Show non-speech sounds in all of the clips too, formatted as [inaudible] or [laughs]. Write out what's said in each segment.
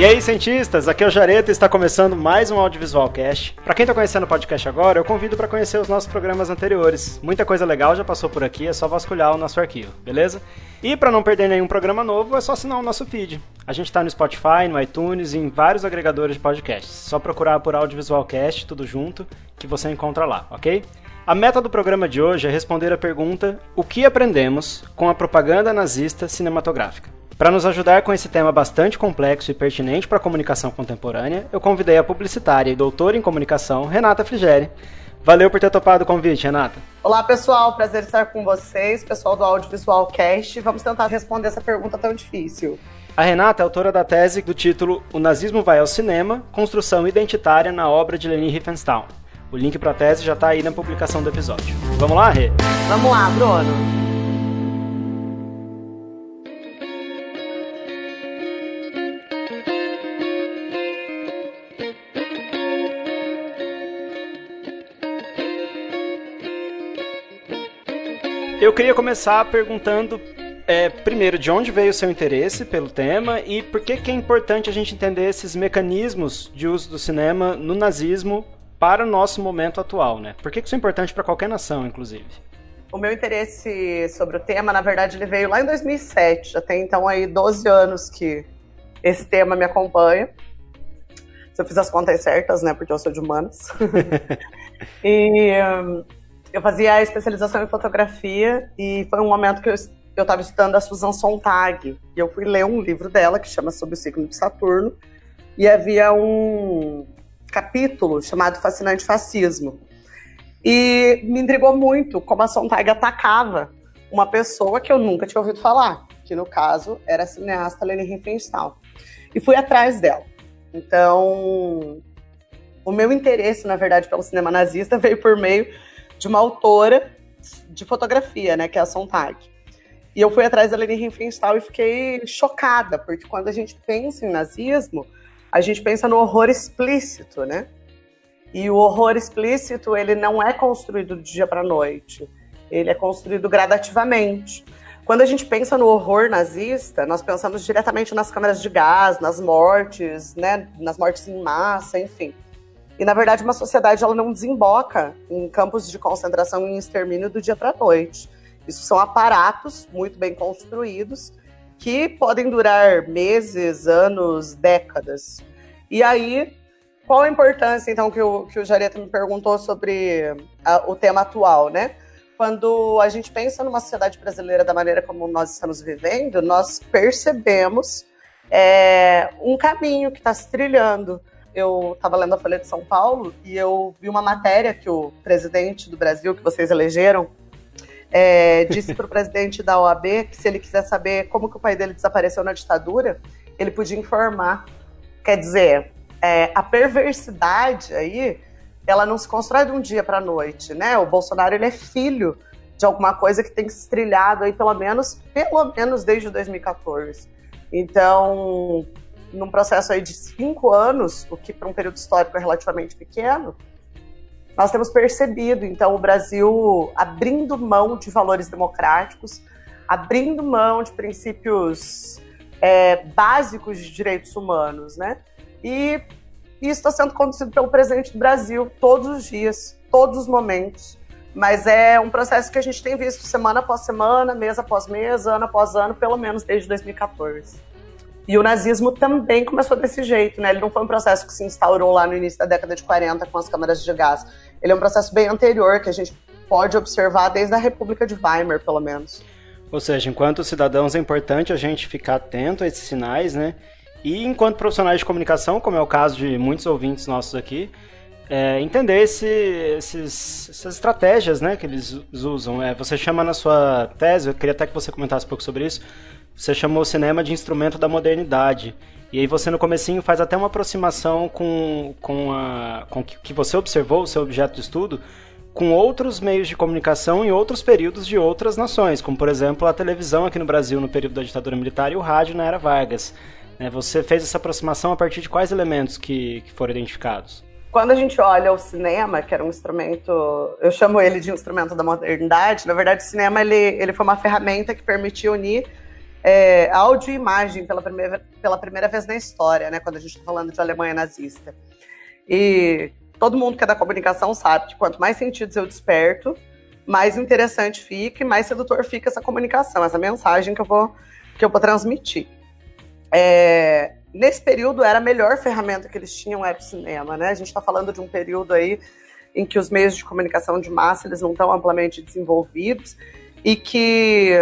E aí, cientistas, aqui é o Jareta e está começando mais um Audiovisual Cast. Para quem está conhecendo o podcast agora, eu convido para conhecer os nossos programas anteriores. Muita coisa legal já passou por aqui, é só vasculhar o nosso arquivo, beleza? E para não perder nenhum programa novo, é só assinar o nosso feed. A gente está no Spotify, no iTunes e em vários agregadores de podcasts. Só procurar por Audiovisual Cast, tudo junto, que você encontra lá, ok? A meta do programa de hoje é responder a pergunta: o que aprendemos com a propaganda nazista cinematográfica? Para nos ajudar com esse tema bastante complexo e pertinente para a comunicação contemporânea, eu convidei a publicitária e doutora em comunicação, Renata Frigeri. Valeu por ter topado o convite, Renata. Olá, pessoal. Prazer estar com vocês, pessoal do Audiovisual Cast. Vamos tentar responder essa pergunta tão difícil. A Renata é autora da tese do título O Nazismo Vai ao Cinema, Construção Identitária na Obra de Leni Riefenstahl. O link para a tese já está aí na publicação do episódio. Vamos lá, Rê? Vamos lá, Bruno. Eu queria começar perguntando é, primeiro, de onde veio o seu interesse pelo tema e por que, que é importante a gente entender esses mecanismos de uso do cinema no nazismo para o nosso momento atual, né? Por que, que isso é importante para qualquer nação, inclusive? O meu interesse sobre o tema, na verdade, ele veio lá em 2007. Já tem, então, aí 12 anos que esse tema me acompanha. Se eu fiz as contas certas, né? Porque eu sou de humanas. [laughs] e... Um, eu fazia a especialização em fotografia e foi um momento que eu estava estudando a Susan Sontag e eu fui ler um livro dela que chama Sobre o Ciclo de Saturno e havia um capítulo chamado Fascinante Fascismo. E me intrigou muito como a Sontag atacava uma pessoa que eu nunca tinha ouvido falar, que no caso era a cineasta Leni Riefenstahl. E fui atrás dela. Então, o meu interesse, na verdade, pelo cinema nazista veio por meio de uma autora de fotografia, né, que é a Sontag. E eu fui atrás da Leni Riefenstahl e fiquei chocada, porque quando a gente pensa em nazismo, a gente pensa no horror explícito, né? E o horror explícito, ele não é construído do dia para noite. Ele é construído gradativamente. Quando a gente pensa no horror nazista, nós pensamos diretamente nas câmeras de gás, nas mortes, né, nas mortes em massa, enfim. E na verdade, uma sociedade ela não desemboca em campos de concentração e extermínio do dia para a noite. Isso são aparatos muito bem construídos que podem durar meses, anos, décadas. E aí, qual a importância, então, que o, que o Jareta me perguntou sobre a, o tema atual, né? Quando a gente pensa numa sociedade brasileira da maneira como nós estamos vivendo, nós percebemos é, um caminho que está se trilhando eu estava lendo a Folha de São Paulo e eu vi uma matéria que o presidente do Brasil, que vocês elegeram, é, disse para o [laughs] presidente da OAB que se ele quiser saber como que o pai dele desapareceu na ditadura, ele podia informar. Quer dizer, é, a perversidade aí, ela não se constrói de um dia para a noite, né? O Bolsonaro ele é filho de alguma coisa que tem se trilhado aí pelo menos, pelo menos desde 2014. Então, num processo aí de cinco anos, o que para um período histórico é relativamente pequeno, nós temos percebido, então, o Brasil abrindo mão de valores democráticos, abrindo mão de princípios é, básicos de direitos humanos, né? E isso está sendo conduzido pelo presidente do Brasil todos os dias, todos os momentos. Mas é um processo que a gente tem visto semana após semana, mês após mês, ano após ano, pelo menos desde 2014. E o nazismo também começou desse jeito, né? Ele não foi um processo que se instaurou lá no início da década de 40 com as câmaras de gás. Ele é um processo bem anterior que a gente pode observar desde a República de Weimar, pelo menos. Ou seja, enquanto cidadãos é importante a gente ficar atento a esses sinais, né? E enquanto profissionais de comunicação, como é o caso de muitos ouvintes nossos aqui, é, entender esse, esses, essas estratégias né, que eles usam. É, você chama na sua tese, eu queria até que você comentasse um pouco sobre isso, você chamou o cinema de instrumento da modernidade. E aí você no comecinho faz até uma aproximação com, com, a, com o que você observou, o seu objeto de estudo, com outros meios de comunicação em outros períodos de outras nações, como por exemplo a televisão aqui no Brasil no período da ditadura militar e o rádio na era Vargas. Né, você fez essa aproximação a partir de quais elementos que, que foram identificados? Quando a gente olha o cinema, que era um instrumento, eu chamo ele de instrumento da modernidade, na verdade o cinema ele, ele foi uma ferramenta que permitiu unir é, áudio e imagem pela primeira, pela primeira vez na história, né, quando a gente está falando de Alemanha nazista. E todo mundo que é da comunicação sabe que quanto mais sentidos eu desperto, mais interessante fica e mais sedutor fica essa comunicação, essa mensagem que eu vou, que eu vou transmitir. É, nesse período era a melhor ferramenta que eles tinham era o cinema, né? A gente está falando de um período aí em que os meios de comunicação de massa eles não estão amplamente desenvolvidos e que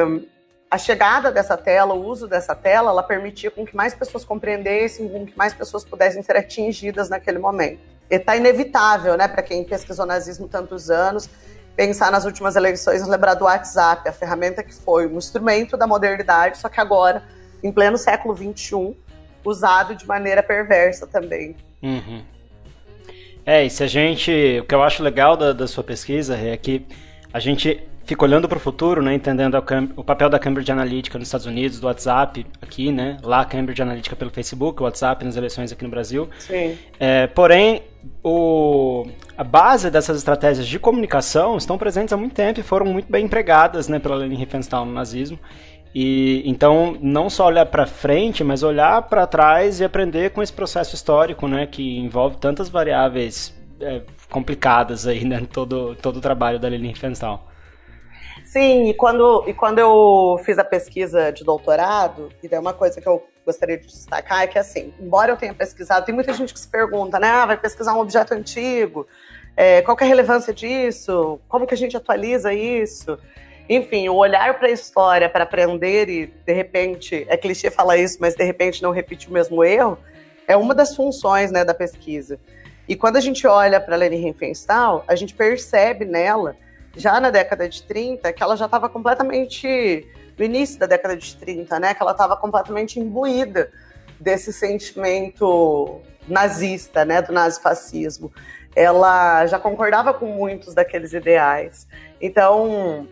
a chegada dessa tela, o uso dessa tela, ela permitia com que mais pessoas compreendessem, com que mais pessoas pudessem ser atingidas naquele momento. E está inevitável, né, para quem pesquisou nazismo tantos anos, pensar nas últimas eleições lembrar do WhatsApp, a ferramenta que foi um instrumento da modernidade, só que agora, em pleno século XXI, usado de maneira perversa também. Uhum. É, e se a gente. O que eu acho legal da, da sua pesquisa é que a gente fica olhando para o futuro, né, entendendo o papel da Cambridge Analytica nos Estados Unidos, do WhatsApp aqui, né, lá Cambridge Analytica pelo Facebook, o WhatsApp nas eleições aqui no Brasil. Sim. É, porém, o, a base dessas estratégias de comunicação estão presentes há muito tempo e foram muito bem empregadas, né, pela Leni Riefenstahl no nazismo. E então não só olhar para frente, mas olhar para trás e aprender com esse processo histórico, né, que envolve tantas variáveis é, complicadas aí, né, todo todo o trabalho da Leni Riefenstahl. Sim, e quando, e quando eu fiz a pesquisa de doutorado, e uma coisa que eu gostaria de destacar é que, assim, embora eu tenha pesquisado, tem muita gente que se pergunta, né? Ah, vai pesquisar um objeto antigo, é, qual é a relevância disso? Como que a gente atualiza isso? Enfim, o olhar para a história, para aprender e, de repente, é clichê falar isso, mas de repente não repetir o mesmo erro, é uma das funções né, da pesquisa. E quando a gente olha para a Leni Riefenstahl, a gente percebe nela já na década de 30, que ela já estava completamente, no início da década de 30, né, que ela estava completamente imbuída desse sentimento nazista, né, do nazifascismo. Ela já concordava com muitos daqueles ideais. Então,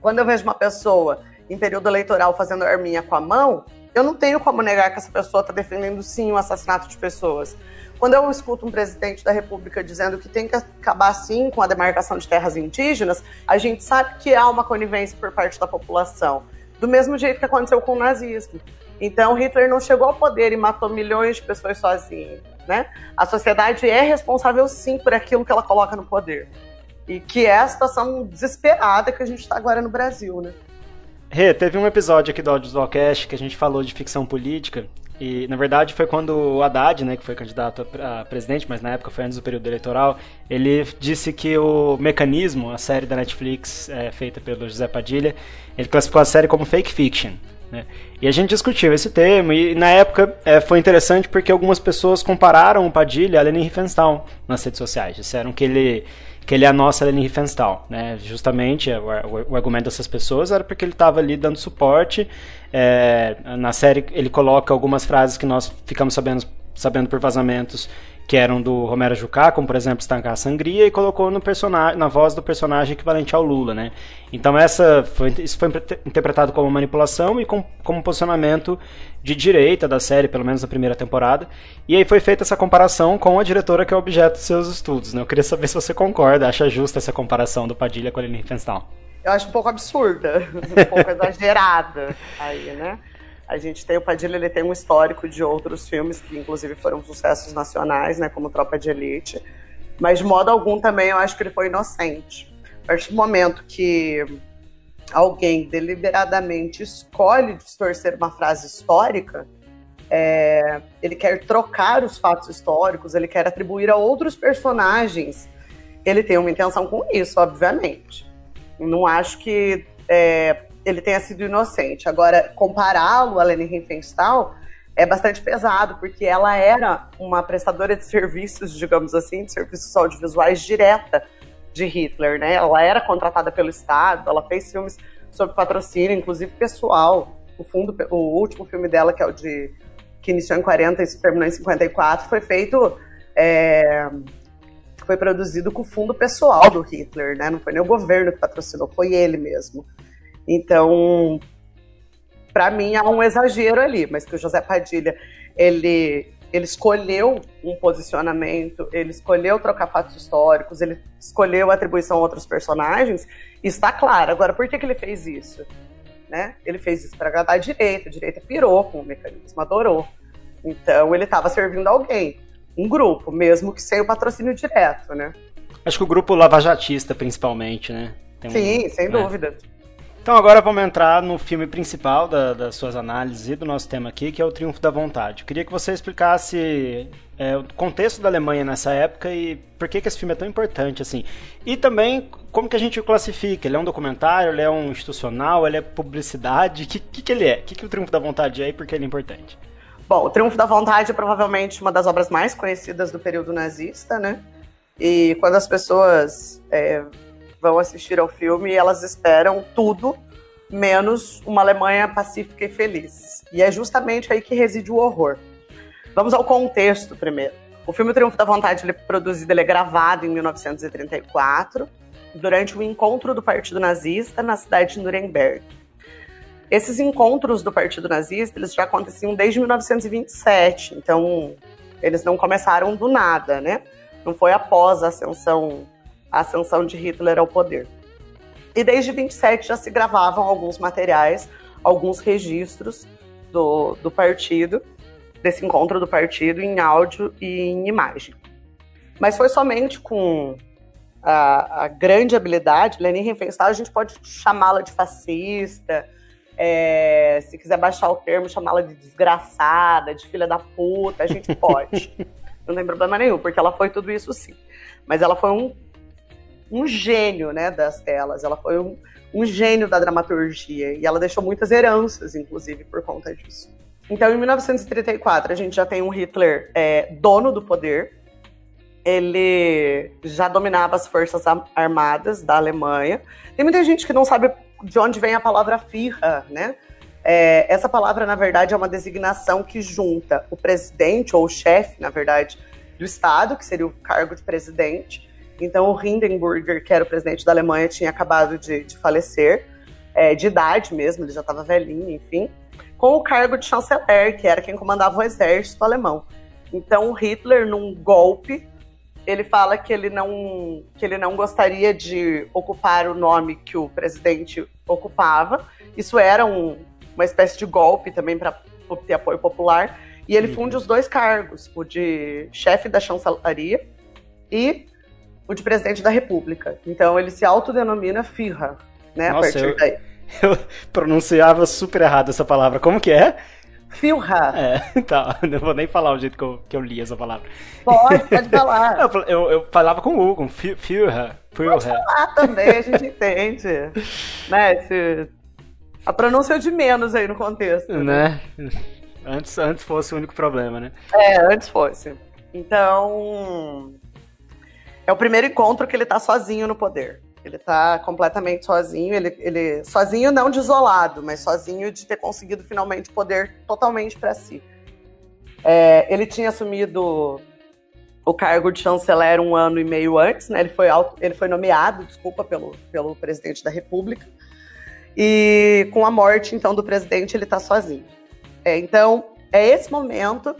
quando eu vejo uma pessoa em período eleitoral fazendo arminha com a mão, eu não tenho como negar que essa pessoa está defendendo sim o assassinato de pessoas. Quando eu escuto um presidente da República dizendo que tem que acabar sim com a demarcação de terras indígenas, a gente sabe que há uma conivência por parte da população. Do mesmo jeito que aconteceu com o nazismo. Então, Hitler não chegou ao poder e matou milhões de pessoas sozinho. Né? A sociedade é responsável sim por aquilo que ela coloca no poder. E que é a situação desesperada que a gente está agora no Brasil, né? Rê, teve um episódio aqui do Audiocast que a gente falou de ficção política e, na verdade, foi quando o Haddad, né, que foi candidato a presidente, mas na época foi antes do período eleitoral, ele disse que o Mecanismo, a série da Netflix é, feita pelo José Padilha, ele classificou a série como fake fiction. Né? E a gente discutiu esse tema, e na época é, foi interessante porque algumas pessoas compararam o Padilha a Lenin Riefenstahl nas redes sociais. Disseram que ele que ele é a nossa Leni Riefenstahl, né? Justamente, o, o, o, argumento dessas pessoas era porque ele estava ali dando suporte. É, na série ele coloca algumas frases que nós ficamos sabendo, sabendo por vazamentos que eram do Romero Jucá, como por exemplo estancar a sangria, e colocou no personagem, na voz do personagem equivalente ao Lula, né? Então essa foi, isso foi interpretado como manipulação e com, como posicionamento de direita da série, pelo menos na primeira temporada. E aí foi feita essa comparação com a diretora que é objeto dos seus estudos, né? Eu queria saber se você concorda, acha justa essa comparação do Padilha com a Lili. Eu acho um pouco absurda, [laughs] um pouco exagerada aí, né? A gente tem o Padilha, ele tem um histórico de outros filmes que inclusive foram sucessos nacionais, né, como Tropa de Elite. Mas de modo algum também eu acho que ele foi inocente. A partir do momento que alguém deliberadamente escolhe distorcer uma frase histórica, é, ele quer trocar os fatos históricos, ele quer atribuir a outros personagens. Ele tem uma intenção com isso, obviamente. Não acho que é, ele tenha sido inocente. Agora, compará-lo a Leni Riefenstahl é bastante pesado, porque ela era uma prestadora de serviços, digamos assim, de serviços audiovisuais direta de Hitler, né? Ela era contratada pelo Estado, ela fez filmes sobre patrocínio, inclusive pessoal. O, fundo, o último filme dela, que é o de que iniciou em 40 e terminou em 54, foi feito é, foi produzido com o fundo pessoal do Hitler, né? Não foi nem o governo que patrocinou, foi ele mesmo. Então, para mim há um exagero ali, mas que o José Padilha ele ele escolheu um posicionamento, ele escolheu trocar fatos históricos, ele escolheu atribuição a outros personagens, está claro. Agora, por que, que ele fez isso? né? Ele fez isso para agradar a direita, a direita pirou com o mecanismo, adorou. Então ele estava servindo alguém, um grupo, mesmo que sem o patrocínio direto, né? Acho que o grupo lavajatista, principalmente, né? Um... Sim, sem é. dúvida. Então agora vamos entrar no filme principal da, das suas análises e do nosso tema aqui, que é o Triunfo da Vontade. Eu queria que você explicasse é, o contexto da Alemanha nessa época e por que, que esse filme é tão importante, assim. E também como que a gente o classifica. Ele é um documentário, ele é um institucional, ele é publicidade? O que, que, que ele é? O que, que o Triunfo da Vontade é e por que ele é importante? Bom, o Triunfo da Vontade é provavelmente uma das obras mais conhecidas do período nazista, né? E quando as pessoas é, vão assistir ao filme, elas esperam tudo menos uma Alemanha pacífica e feliz. E é justamente aí que reside o horror. Vamos ao contexto primeiro. O filme Triunfo da Vontade ele é produzido, ele é gravado em 1934, durante o um encontro do Partido Nazista na cidade de Nuremberg. Esses encontros do Partido Nazista eles já aconteciam desde 1927, então eles não começaram do nada, né? Não foi após a ascensão a ascensão de Hitler ao poder. E desde 27 já se gravavam alguns materiais, alguns registros do, do partido, desse encontro do partido em áudio e em imagem. Mas foi somente com a, a grande habilidade, Lenin Riefenstahl, a gente pode chamá-la de fascista, é, se quiser baixar o termo, chamá-la de desgraçada, de filha da puta, a gente pode. [laughs] Não tem problema nenhum, porque ela foi tudo isso sim. Mas ela foi um um gênio né, das telas, ela foi um, um gênio da dramaturgia e ela deixou muitas heranças, inclusive, por conta disso. Então, em 1934, a gente já tem um Hitler é, dono do poder. Ele já dominava as forças armadas da Alemanha. Tem muita gente que não sabe de onde vem a palavra firra, né? É, essa palavra, na verdade, é uma designação que junta o presidente, ou o chefe, na verdade, do Estado, que seria o cargo de presidente, então, o Hindenburger, que era o presidente da Alemanha, tinha acabado de, de falecer, é, de idade mesmo, ele já estava velhinho, enfim, com o cargo de chanceler, que era quem comandava o exército alemão. Então, o Hitler, num golpe, ele fala que ele não, que ele não gostaria de ocupar o nome que o presidente ocupava. Isso era um, uma espécie de golpe também para obter apoio popular. E ele funde os dois cargos, o de chefe da chancelaria e o de presidente da República. Então ele se autodenomina Firra, né? Nossa, a partir eu, daí. [laughs] Eu pronunciava super errado essa palavra. Como que é? Filra. É, [laughs] tá. [laughs] Não vou nem falar o jeito que eu, que eu li essa palavra. Pode, pode falar. eu, eu, eu, falava com o, com Filra. Pode falar também, a gente entende. né? A pronúncia é de menos aí no contexto. Né? né? Antes, antes fosse o único problema, né? É, antes fosse. Então, é o primeiro encontro que ele tá sozinho no poder. Ele tá completamente sozinho, ele, ele sozinho não desolado, mas sozinho de ter conseguido finalmente poder totalmente para si. É, ele tinha assumido o cargo de chanceler um ano e meio antes, né? Ele foi, auto, ele foi nomeado, desculpa, pelo, pelo presidente da República. E com a morte, então, do presidente, ele está sozinho. É, então, é esse momento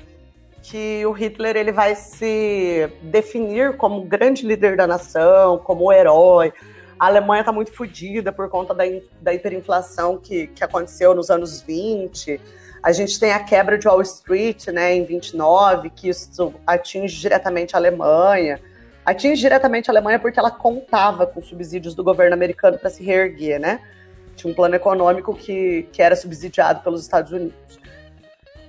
que o Hitler ele vai se definir como grande líder da nação, como herói. A Alemanha está muito fodida por conta da, da hiperinflação que, que aconteceu nos anos 20. A gente tem a quebra de Wall Street né, em 29, que isso atinge diretamente a Alemanha. Atinge diretamente a Alemanha porque ela contava com subsídios do governo americano para se reerguer, né? Tinha um plano econômico que, que era subsidiado pelos Estados Unidos.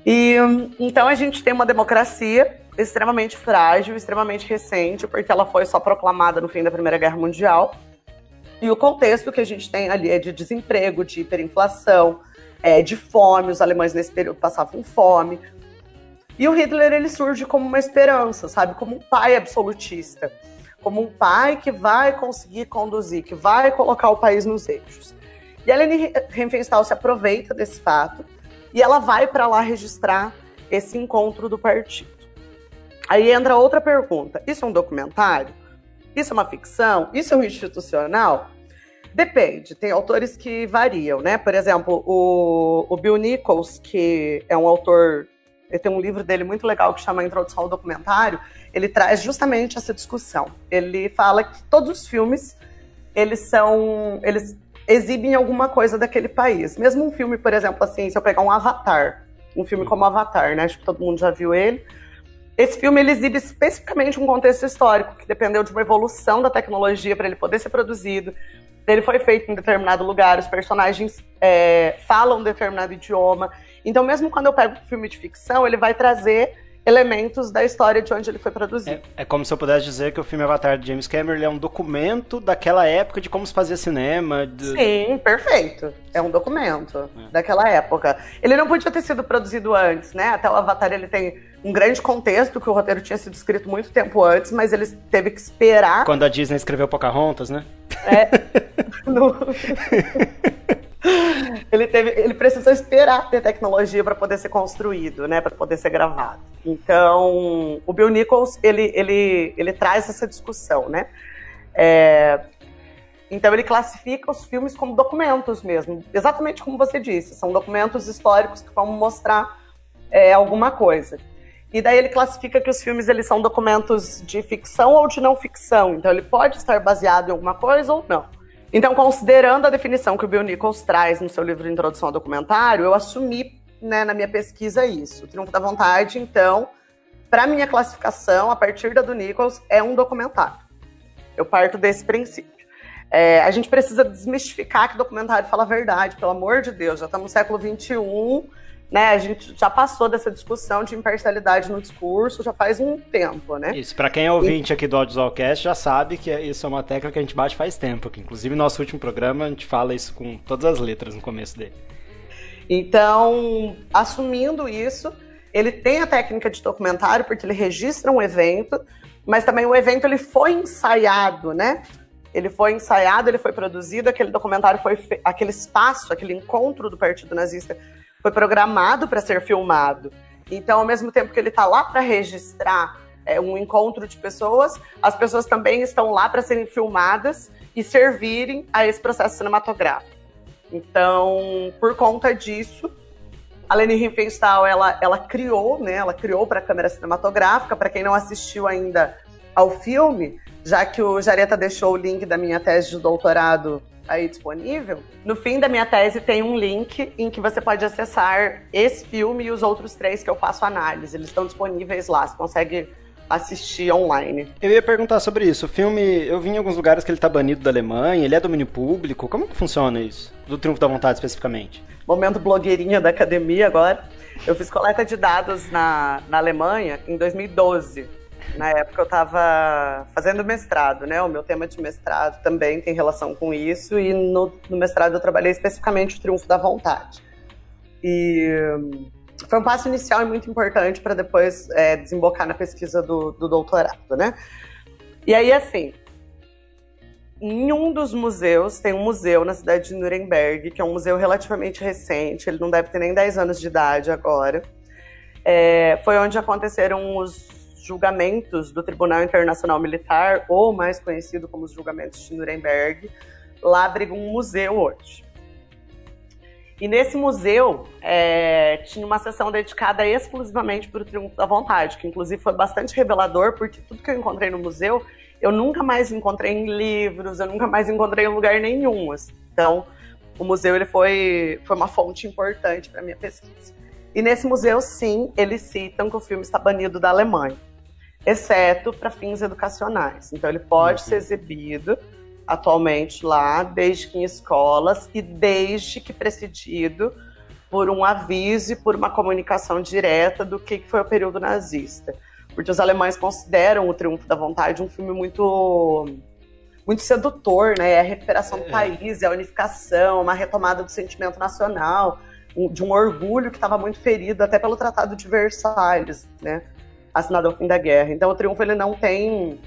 E então a gente tem uma democracia extremamente frágil, extremamente recente, porque ela foi só proclamada no fim da Primeira Guerra Mundial. E o contexto que a gente tem ali é de desemprego, de hiperinflação, é, de fome. Os alemães nesse período passavam fome. E o Hitler ele surge como uma esperança, sabe? Como um pai absolutista, como um pai que vai conseguir conduzir, que vai colocar o país nos eixos. E a Leni Riefenstahl se aproveita desse fato e ela vai para lá registrar esse encontro do partido. Aí entra outra pergunta: isso é um documentário? Isso é uma ficção? Isso é um institucional? Depende, tem autores que variam, né? Por exemplo, o, o Bill Nichols, que é um autor, ele tem um livro dele muito legal que chama Introdução ao Documentário, ele traz justamente essa discussão. Ele fala que todos os filmes, eles são, eles exibem alguma coisa daquele país. Mesmo um filme, por exemplo, assim, se eu pegar um Avatar, um filme como Avatar, né? Acho que todo mundo já viu ele. Esse filme ele exibe especificamente um contexto histórico que dependeu de uma evolução da tecnologia para ele poder ser produzido. Ele foi feito em determinado lugar, os personagens é, falam um determinado idioma. Então, mesmo quando eu pego um filme de ficção, ele vai trazer elementos da história de onde ele foi produzido. É, é, como se eu pudesse dizer que o filme Avatar de James Cameron é um documento daquela época de como se fazia cinema. De... Sim, perfeito. É um documento é. daquela época. Ele não podia ter sido produzido antes, né? Até o Avatar ele tem um grande contexto que o roteiro tinha sido escrito muito tempo antes, mas ele teve que esperar. Quando a Disney escreveu Pocahontas, né? É. [laughs] [laughs] no... [laughs] [laughs] ele, teve, ele precisou esperar ter tecnologia para poder ser construído, né, para poder ser gravado. Então, o Bill Nichols ele, ele, ele traz essa discussão, né? É, então ele classifica os filmes como documentos mesmo, exatamente como você disse, são documentos históricos que vão mostrar é, alguma coisa. E daí ele classifica que os filmes eles são documentos de ficção ou de não ficção. Então ele pode estar baseado em alguma coisa ou não. Então, considerando a definição que o Bill Nichols traz no seu livro de Introdução ao Documentário, eu assumi né, na minha pesquisa isso. O Triunfo da Vontade, então, para minha classificação, a partir da do Nichols, é um documentário. Eu parto desse princípio. É, a gente precisa desmistificar que documentário fala a verdade, pelo amor de Deus. Já estamos no século XXI, né? A gente já passou dessa discussão de imparcialidade no discurso já faz um tempo, né? Isso, para quem é ouvinte e... aqui do Audiovisualcast já sabe que isso é uma tecla que a gente bate faz tempo. Que, inclusive, no nosso último programa a gente fala isso com todas as letras no começo dele. Então, assumindo isso, ele tem a técnica de documentário porque ele registra um evento, mas também o evento ele foi ensaiado, né? Ele foi ensaiado, ele foi produzido, aquele documentário foi aquele espaço, aquele encontro do Partido Nazista foi programado para ser filmado. Então, ao mesmo tempo que ele está lá para registrar é, um encontro de pessoas, as pessoas também estão lá para serem filmadas e servirem a esse processo cinematográfico. Então, por conta disso, a Leni Riefenstahl, ela, ela criou, né, ela criou para a câmera cinematográfica, para quem não assistiu ainda ao filme, já que o Jareta deixou o link da minha tese de doutorado aí disponível. No fim da minha tese tem um link em que você pode acessar esse filme e os outros três que eu faço análise. Eles estão disponíveis lá, você consegue assistir online. Eu ia perguntar sobre isso. O filme, eu vi em alguns lugares que ele está banido da Alemanha, ele é domínio público. Como que funciona isso? Do Triunfo da Vontade especificamente? Momento blogueirinha da academia agora. Eu fiz coleta de dados na, na Alemanha em 2012 na época eu estava fazendo mestrado, né? O meu tema de mestrado também tem relação com isso, e no, no mestrado eu trabalhei especificamente o triunfo da vontade. E foi um passo inicial e muito importante para depois é, desembocar na pesquisa do, do doutorado, né? E aí, assim, em um dos museus, tem um museu na cidade de Nuremberg, que é um museu relativamente recente, ele não deve ter nem 10 anos de idade agora. É, foi onde aconteceram os julgamentos do Tribunal Internacional Militar, ou mais conhecido como os julgamentos de Nuremberg, lá abriga um museu hoje. E nesse museu é, tinha uma sessão dedicada exclusivamente para o Triunfo da Vontade, que inclusive foi bastante revelador, porque tudo que eu encontrei no museu eu nunca mais encontrei em livros, eu nunca mais encontrei em lugar nenhum. Assim. Então, o museu ele foi, foi uma fonte importante para minha pesquisa. E nesse museu, sim, eles citam que o filme está banido da Alemanha exceto para fins educacionais. Então, ele pode uhum. ser exibido atualmente lá, desde que em escolas e desde que precedido por um aviso e por uma comunicação direta do que foi o período nazista. Porque os alemães consideram o Triunfo da Vontade um filme muito muito sedutor, né? É a recuperação do é. país, é a unificação, uma retomada do sentimento nacional, de um orgulho que estava muito ferido até pelo Tratado de Versalhes, né? Assinado ao fim da guerra. Então o triunfo ele não tem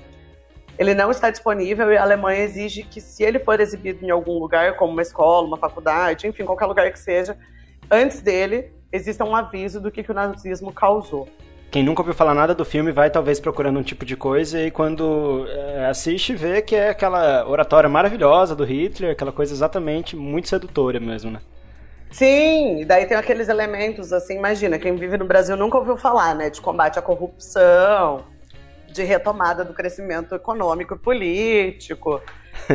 ele não está disponível e a Alemanha exige que se ele for exibido em algum lugar, como uma escola, uma faculdade, enfim, qualquer lugar que seja, antes dele exista um aviso do que, que o nazismo causou. Quem nunca ouviu falar nada do filme vai talvez procurando um tipo de coisa e quando é, assiste vê que é aquela oratória maravilhosa do Hitler, aquela coisa exatamente muito sedutora mesmo, né? Sim, e daí tem aqueles elementos, assim, imagina, quem vive no Brasil nunca ouviu falar, né? De combate à corrupção, de retomada do crescimento econômico e político.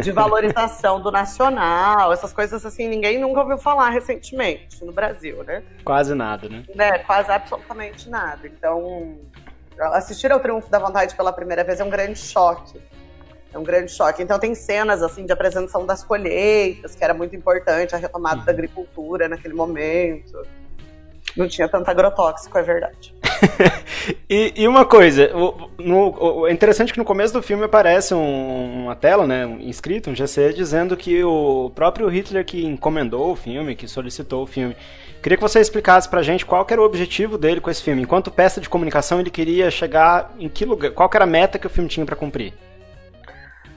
de valorização do nacional, essas coisas assim, ninguém nunca ouviu falar recentemente no Brasil, né? Quase nada, né? né? Quase absolutamente nada. Então, assistir ao Triunfo da Vontade pela primeira vez é um grande choque. É um grande choque. Então tem cenas assim de apresentação das colheitas, que era muito importante, a retomada uhum. da agricultura naquele momento. Não tinha tanto agrotóxico, é verdade. [laughs] e, e, uma coisa, o, no, o, é interessante que no começo do filme aparece um, uma tela, né, um inscrito, um GC, dizendo que o próprio Hitler que encomendou o filme, que solicitou o filme. Queria que você explicasse pra gente qual era o objetivo dele com esse filme. Enquanto peça de comunicação, ele queria chegar em que lugar, qual era a meta que o filme tinha para cumprir?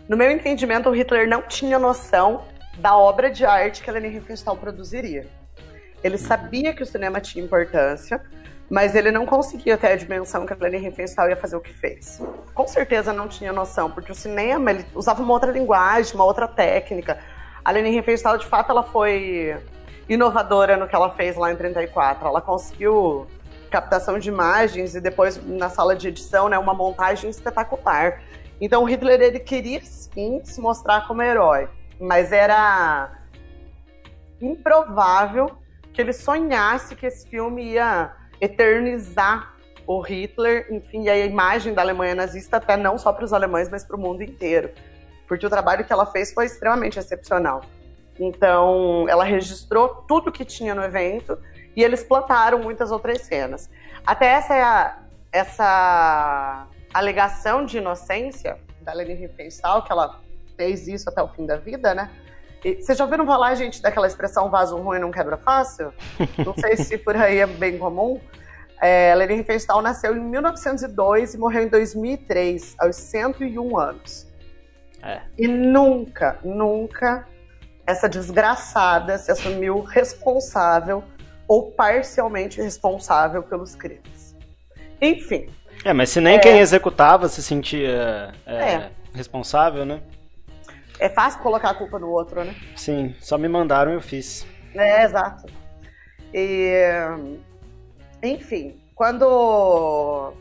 No meu entendimento, o Hitler não tinha noção da obra de arte que a Leni Riefenstahl produziria. Ele sabia que o cinema tinha importância, mas ele não conseguia ter a dimensão que a Leni Riefenstahl ia fazer o que fez. Com certeza não tinha noção, porque o cinema ele usava uma outra linguagem, uma outra técnica. A Leni Riefenstahl, de fato, ela foi inovadora no que ela fez lá em 34. Ela conseguiu captação de imagens e depois na sala de edição, né, uma montagem espetacular. Então o Hitler ele queria sim se mostrar como herói, mas era improvável que ele sonhasse que esse filme ia eternizar o Hitler, enfim, a imagem da Alemanha nazista até não só para os alemães, mas para o mundo inteiro. Porque o trabalho que ela fez foi extremamente excepcional. Então, ela registrou tudo que tinha no evento e eles plantaram muitas outras cenas. Até essa é essa alegação de inocência da Leni Riefenstahl, que ela fez isso até o fim da vida, né? E, vocês já ouviram falar, gente, daquela expressão vaso ruim não quebra fácil? [laughs] Não sei se por aí é bem comum. É, Leni Riefenstahl nasceu em 1902 e morreu em 2003, aos 101 anos. É. E nunca, nunca essa desgraçada se assumiu responsável ou parcialmente responsável pelos crimes. Enfim, é, mas se nem é... quem executava se sentia é, é. responsável, né? É fácil colocar a culpa no outro, né? Sim, só me mandaram e eu fiz. É, exato. E, enfim, quando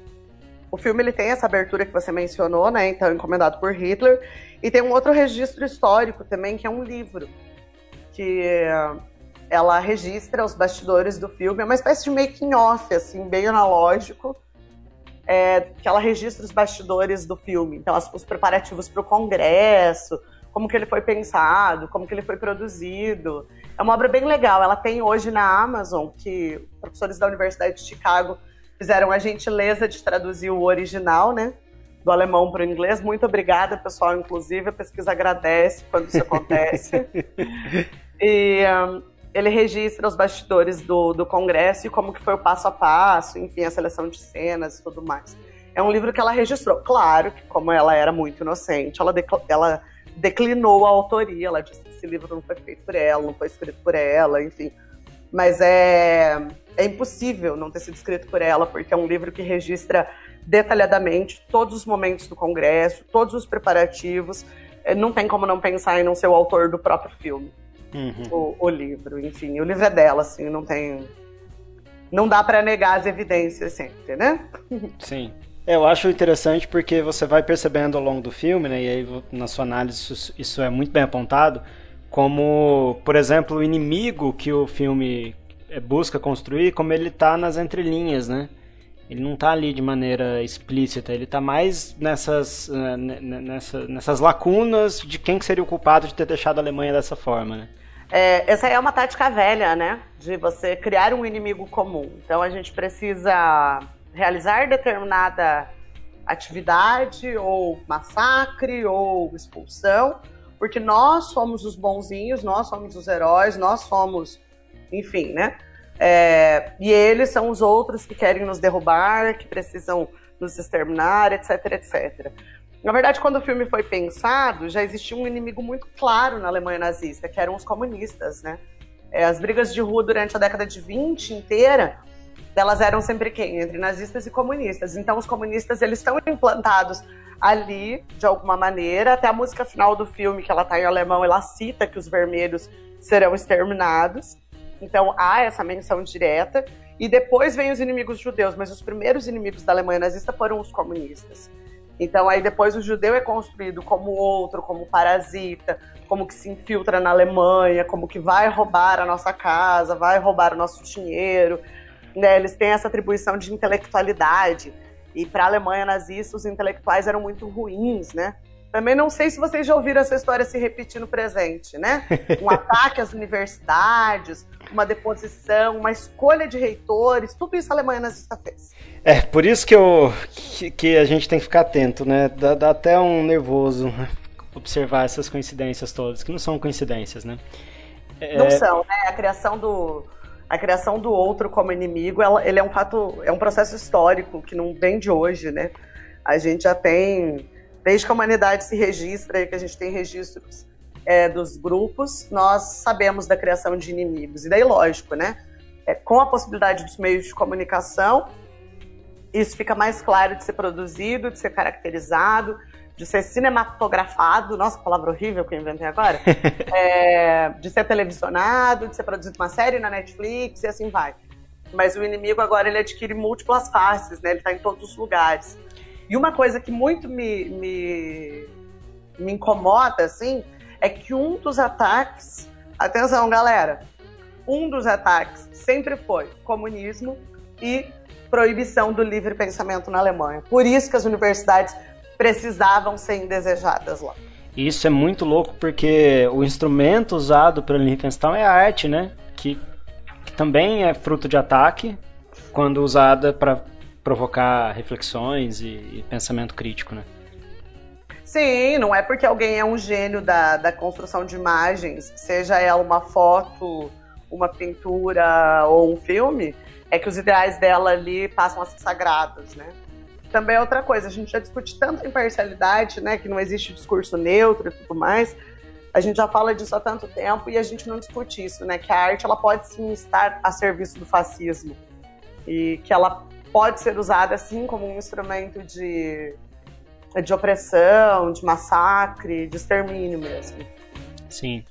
o filme ele tem essa abertura que você mencionou, né? Então, encomendado por Hitler. E tem um outro registro histórico também, que é um livro. Que ela registra os bastidores do filme. É uma espécie de making-off, assim, bem analógico é, que ela registra os bastidores do filme. Então, as, os preparativos para o congresso, como que ele foi pensado, como que ele foi produzido. É uma obra bem legal. Ela tem hoje na Amazon, que professores da Universidade de Chicago fizeram a gentileza de traduzir o original, né? Do alemão para o inglês. Muito obrigada, pessoal. Inclusive, a pesquisa agradece quando isso [laughs] acontece. e um, ele registra os bastidores do, do Congresso e como que foi o passo a passo, enfim, a seleção de cenas e tudo mais. É um livro que ela registrou. Claro que, como ela era muito inocente, ela, ela declinou a autoria. Ela disse que esse livro não foi feito por ela, não foi escrito por ela, enfim. Mas é, é impossível não ter sido escrito por ela, porque é um livro que registra detalhadamente todos os momentos do Congresso, todos os preparativos. É, não tem como não pensar em não ser o autor do próprio filme uhum. o, o, livro. Enfim, o livro é dela, assim, não tem. Não dá para negar as evidências sempre, né? Sim. Eu acho interessante porque você vai percebendo ao longo do filme, né, e aí na sua análise isso, isso é muito bem apontado, como, por exemplo, o inimigo que o filme é, busca construir, como ele está nas entrelinhas, né? Ele não está ali de maneira explícita, ele está mais nessas, eh, nessa, nessas lacunas de quem seria o culpado de ter deixado a Alemanha dessa forma, né? É, essa é uma tática velha, né? De você criar um inimigo comum. Então a gente precisa realizar determinada atividade, ou massacre, ou expulsão, porque nós somos os bonzinhos, nós somos os heróis, nós somos, enfim, né? É, e eles são os outros que querem nos derrubar, que precisam nos exterminar, etc, etc. Na verdade, quando o filme foi pensado, já existia um inimigo muito claro na Alemanha nazista, que eram os comunistas, né? É, as brigas de rua durante a década de 20 inteira, elas eram sempre quem? Entre nazistas e comunistas. Então, os comunistas, eles estão implantados ali, de alguma maneira. Até a música final do filme, que ela está em alemão, ela cita que os vermelhos serão exterminados. Então, há essa menção direta. E depois vem os inimigos judeus, mas os primeiros inimigos da Alemanha nazista foram os comunistas. Então aí depois o judeu é construído como outro, como parasita, como que se infiltra na Alemanha, como que vai roubar a nossa casa, vai roubar o nosso dinheiro. Né? Eles têm essa atribuição de intelectualidade. E para a Alemanha nazista, os intelectuais eram muito ruins, né? Também não sei se vocês já ouviram essa história se repetir no presente, né? Um [laughs] ataque às universidades, uma deposição, uma escolha de reitores, tudo isso a Alemanha nazista fez. É, por isso que, eu, que, que a gente tem que ficar atento, né? Dá, dá, até um nervoso observar essas coincidências todas, que não são coincidências, né? É... Não são, né? A criação do, a criação do outro como inimigo, ela, ele é um fato, é um processo histórico que não vem de hoje, né? A gente já tem desde que a humanidade se registra que a gente tem registros é, dos grupos, nós sabemos da criação de inimigos. E daí, lógico, né? É, com a possibilidade dos meios de comunicação, isso fica mais claro de ser produzido, de ser caracterizado, de ser cinematografado, nossa, palavra horrível que eu inventei agora, [laughs] é, de ser televisionado, de ser produzido uma série na Netflix e assim vai. Mas o inimigo agora ele adquire múltiplas faces, né? Ele está em todos os lugares. E uma coisa que muito me, me, me incomoda, assim, é que um dos ataques, atenção galera, um dos ataques sempre foi comunismo e proibição do livre pensamento na Alemanha. Por isso que as universidades precisavam ser indesejadas lá. Isso é muito louco porque o instrumento usado pelo Liechtenstein é a arte, né? Que, que também é fruto de ataque quando usada para provocar reflexões e, e, pensamento crítico, né? Sim, não é porque alguém é um gênio da, da construção de imagens, seja ela uma foto, uma pintura ou um filme, é que os ideais dela ali passam a ser sagrados, né? Também é outra coisa, a gente já discute tanto imparcialidade, né, que não existe discurso neutro e tudo mais, a gente já fala disso há tanto tempo e a gente não discute isso, né, que a arte ela pode sim estar a serviço do fascismo e que ela pode ser usada assim como um instrumento de, de opressão, de massacre, de extermínio mesmo. Sim.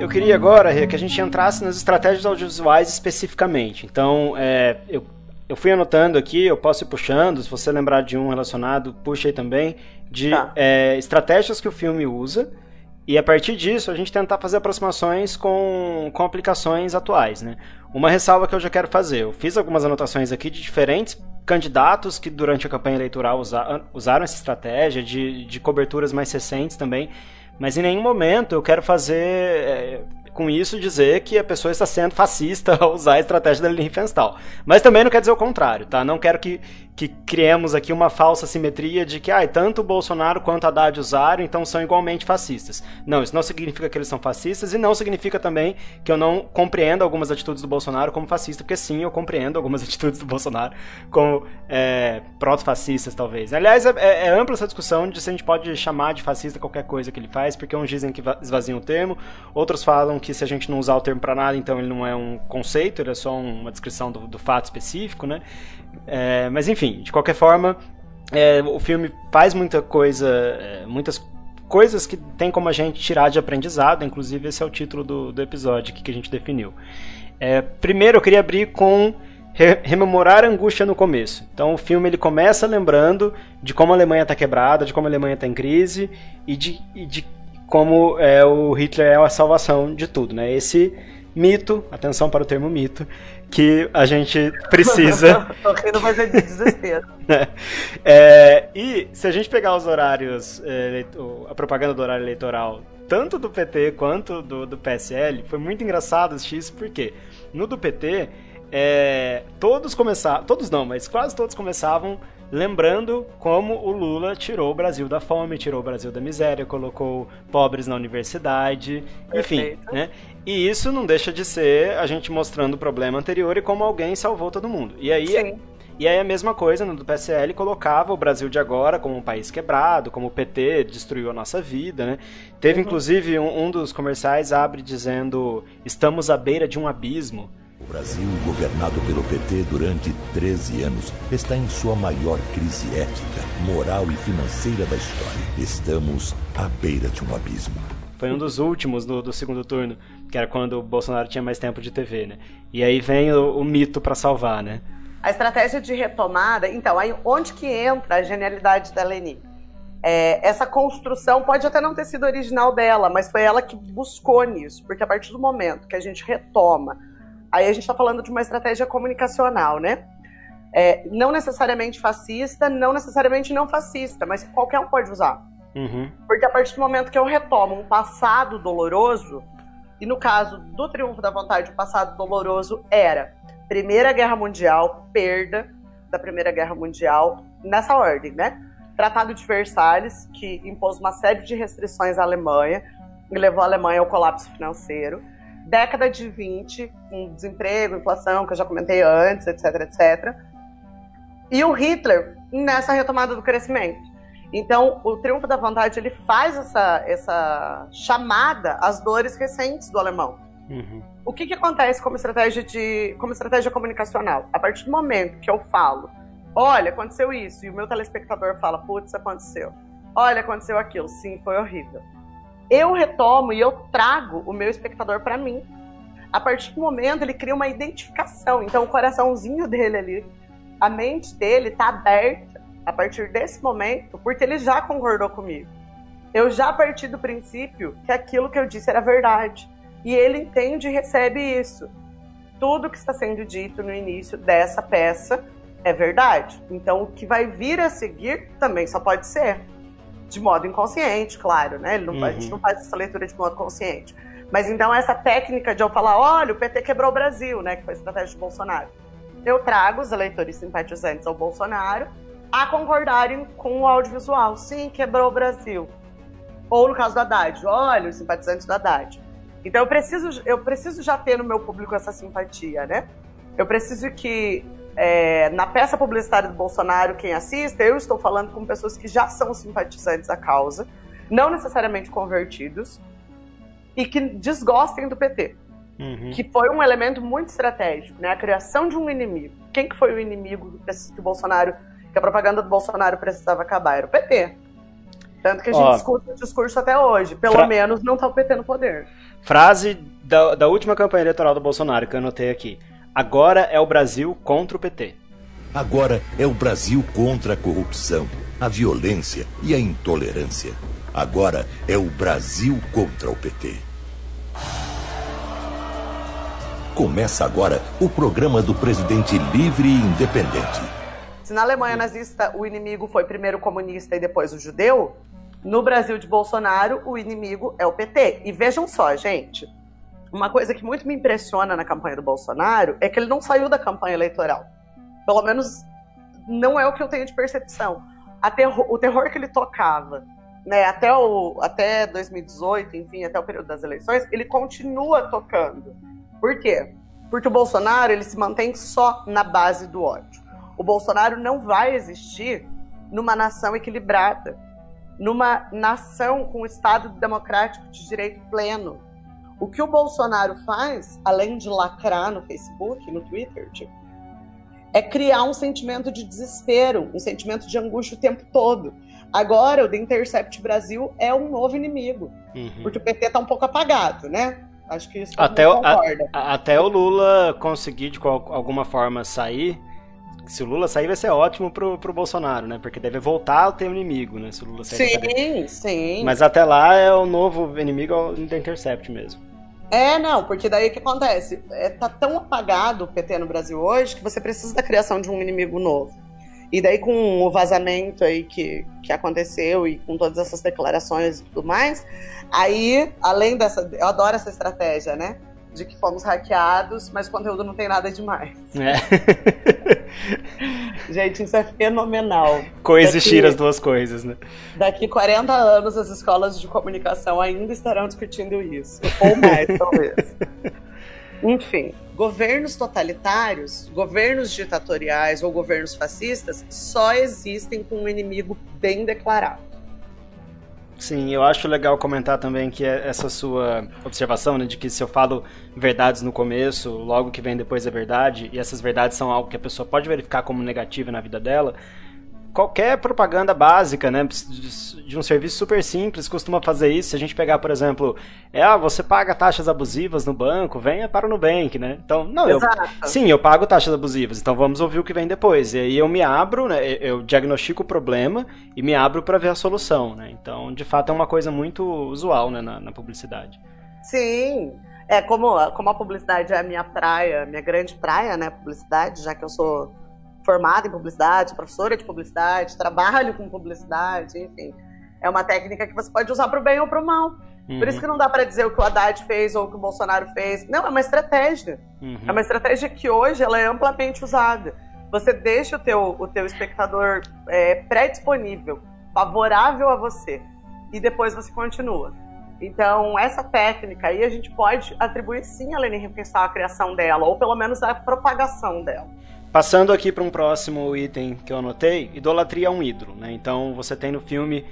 Eu queria agora, Rê, que a gente entrasse nas estratégias audiovisuais especificamente. Então, é, eu, eu fui anotando aqui, eu posso ir puxando, se você lembrar de um relacionado, puxa aí também, de tá. é, estratégias que o filme usa e a partir disso, a gente tentar fazer aproximações com, com aplicações atuais. Né? Uma ressalva que eu já quero fazer: eu fiz algumas anotações aqui de diferentes candidatos que durante a campanha eleitoral usa, usaram essa estratégia, de, de coberturas mais recentes também. Mas em nenhum momento eu quero fazer é, com isso dizer que a pessoa está sendo [laughs] fascista ao usar a estratégia da Liefenstal. Mas também não quer dizer o contrário, tá? Não quero que que criemos aqui uma falsa simetria de que ah, tanto o Bolsonaro quanto a Haddad usaram, então são igualmente fascistas. Não, isso não significa que eles são fascistas e não significa também que eu não compreendo algumas atitudes do Bolsonaro como fascista, porque sim, eu compreendo algumas [laughs] atitudes do Bolsonaro como é, proto-fascistas, talvez. Aliás, é, é, é, ampla essa discussão de se a gente pode chamar de fascista qualquer coisa que ele faz, porque uns dizem que esvaziam o termo, outros falam que se a gente não usar o termo para nada, então ele não é um conceito, ele é só uma descrição do, do fato específico, né? É, mas enfim, de qualquer forma, é, o filme faz muita coisa, é, muitas coisas que tem como a gente tirar de aprendizado, inclusive esse é o título do, do episódio que a gente definiu. É, primeiro eu queria abrir com re rememorar a angústia no começo. Então o filme ele começa lembrando de como a Alemanha está quebrada, de como a Alemanha está em crise e de, e de como é, o Hitler é a salvação de tudo. Né? Esse mito, atenção para o termo mito, que a gente precisa. [laughs] Rindo, mas é de desespero. [laughs] é, e se a gente pegar os horários, é, a propaganda do horário eleitoral, tanto do PT quanto do, do PSL, foi muito engraçado assistir isso, porque no do PT, é, todos começavam, todos não, mas quase todos começavam lembrando como o Lula tirou o Brasil da fome, tirou o Brasil da miséria, colocou pobres na universidade, enfim, né? E isso não deixa de ser a gente mostrando o problema anterior e como alguém salvou todo mundo. E aí Sim. E aí a mesma coisa no do PSL colocava o Brasil de agora como um país quebrado, como o PT destruiu a nossa vida, né? Teve uhum. inclusive um, um dos comerciais abre dizendo estamos à beira de um abismo. O Brasil, governado pelo PT durante 13 anos, está em sua maior crise ética, moral e financeira da história. Estamos à beira de um abismo. Foi um dos últimos do, do segundo turno, que era quando o Bolsonaro tinha mais tempo de TV, né? E aí vem o, o mito para salvar, né? A estratégia de retomada, então, aí onde que entra a genialidade da Leni? É, essa construção pode até não ter sido original dela, mas foi ela que buscou nisso, porque a partir do momento que a gente retoma, aí a gente está falando de uma estratégia comunicacional, né? É, não necessariamente fascista, não necessariamente não fascista, mas qualquer um pode usar. Uhum. Porque a partir do momento que eu retomo um passado doloroso, e no caso do Triunfo da Vontade, o passado doloroso era Primeira Guerra Mundial, perda da Primeira Guerra Mundial, nessa ordem, né? Tratado de Versalhes, que impôs uma série de restrições à Alemanha e levou a Alemanha ao colapso financeiro. Década de 20, com desemprego, inflação, que eu já comentei antes, etc, etc. E o Hitler nessa retomada do crescimento. Então, o Triunfo da Vontade ele faz essa, essa chamada às dores recentes do alemão. Uhum. O que, que acontece como estratégia de como estratégia comunicacional? A partir do momento que eu falo olha, aconteceu isso, e o meu telespectador fala, putz, aconteceu. Olha, aconteceu aquilo, sim, foi horrível. Eu retomo e eu trago o meu espectador para mim. A partir do momento ele cria uma identificação, então o coraçãozinho dele ali, a mente dele tá aberta a partir desse momento, porque ele já concordou comigo. Eu já parti do princípio que aquilo que eu disse era verdade. E ele entende e recebe isso. Tudo que está sendo dito no início dessa peça é verdade. Então, o que vai vir a seguir também só pode ser. De modo inconsciente, claro, né? Não, uhum. A gente uhum. não faz essa leitura de modo consciente. Mas então, essa técnica de eu falar, olha, o PT quebrou o Brasil, né? Que foi a estratégia de Bolsonaro. Eu trago os eleitores simpatizantes ao Bolsonaro a concordarem com o audiovisual. Sim, quebrou o Brasil. Ou no caso do Haddad, olha, os simpatizantes do Haddad. Então eu preciso, eu preciso já ter no meu público essa simpatia, né? Eu preciso que é, na peça publicitária do Bolsonaro, quem assista, eu estou falando com pessoas que já são simpatizantes da causa, não necessariamente convertidos, e que desgostem do PT. Uhum. Que foi um elemento muito estratégico, né? A criação de um inimigo. Quem que foi o inimigo que o Bolsonaro, que a propaganda do Bolsonaro precisava acabar? Era o PT. Tanto que a gente Ó, discute o discurso até hoje. Pelo fra... menos não está o PT no poder. Frase da, da última campanha eleitoral do Bolsonaro, que eu anotei aqui. Agora é o Brasil contra o PT. Agora é o Brasil contra a corrupção, a violência e a intolerância. Agora é o Brasil contra o PT. Começa agora o programa do presidente livre e independente. Se na Alemanha nazista o inimigo foi primeiro o comunista e depois o judeu, no Brasil de Bolsonaro o inimigo é o PT. E vejam só, gente, uma coisa que muito me impressiona na campanha do Bolsonaro é que ele não saiu da campanha eleitoral. Pelo menos não é o que eu tenho de percepção. O terror que ele tocava, né, até, o, até 2018, enfim, até o período das eleições, ele continua tocando. Por quê? Porque o Bolsonaro ele se mantém só na base do ódio. O Bolsonaro não vai existir numa nação equilibrada, numa nação com Estado democrático de direito pleno, o que o Bolsonaro faz, além de lacrar no Facebook, no Twitter, tipo, é criar um sentimento de desespero, um sentimento de angústia o tempo todo. Agora, o The Intercept Brasil é um novo inimigo, uhum. porque o PT tá um pouco apagado, né? Acho que isso até o, a, até o Lula conseguir de qual, alguma forma sair. Se o Lula sair, vai ser ótimo pro, pro Bolsonaro, né? Porque deve voltar a ter um inimigo, né? Se o Lula sair. Sim, sim. Mas até lá é o novo inimigo, é o The Intercept mesmo. É, não, porque daí o que acontece? É, tá tão apagado o PT no Brasil hoje que você precisa da criação de um inimigo novo. E daí com o vazamento aí que, que aconteceu e com todas essas declarações e tudo mais, aí, além dessa. Eu adoro essa estratégia, né? De que fomos hackeados, mas o conteúdo não tem nada demais. É. [laughs] Gente, isso é fenomenal. Coexistir daqui, as duas coisas, né? Daqui 40 anos as escolas de comunicação ainda estarão discutindo isso. Ou mais, talvez. [laughs] Enfim, governos totalitários, governos ditatoriais ou governos fascistas só existem com um inimigo bem declarado. Sim, eu acho legal comentar também que é essa sua observação, né, de que se eu falo verdades no começo, logo que vem depois é verdade, e essas verdades são algo que a pessoa pode verificar como negativa na vida dela, qualquer propaganda básica, né, de, um serviço super simples, costuma fazer isso. Se a gente pegar, por exemplo, é, ah, você paga taxas abusivas no banco, venha para o Nubank, né? Então, não, eu, sim, eu pago taxas abusivas, então vamos ouvir o que vem depois. E aí eu me abro, né, eu diagnostico o problema e me abro para ver a solução, né? Então, de fato, é uma coisa muito usual, né, na, na publicidade. Sim, é, como, como a publicidade é a minha praia, minha grande praia, né, publicidade, já que eu sou formada em publicidade, professora de publicidade, trabalho com publicidade, enfim. É uma técnica que você pode usar para o bem ou para o mal. Uhum. Por isso uhum. que não dá para dizer o que o Haddad fez ou o que o Bolsonaro fez. Não, é uma estratégia. Uhum. É uma estratégia que hoje ela é amplamente usada. Você deixa o teu, o teu espectador é, pré-disponível, favorável a você, e depois você continua. Então, essa técnica aí a gente pode atribuir sim a Leni Riefenstahl a criação dela, ou pelo menos a propagação dela. Passando aqui para um próximo item que eu anotei, idolatria é um ídolo, né? Então você tem no filme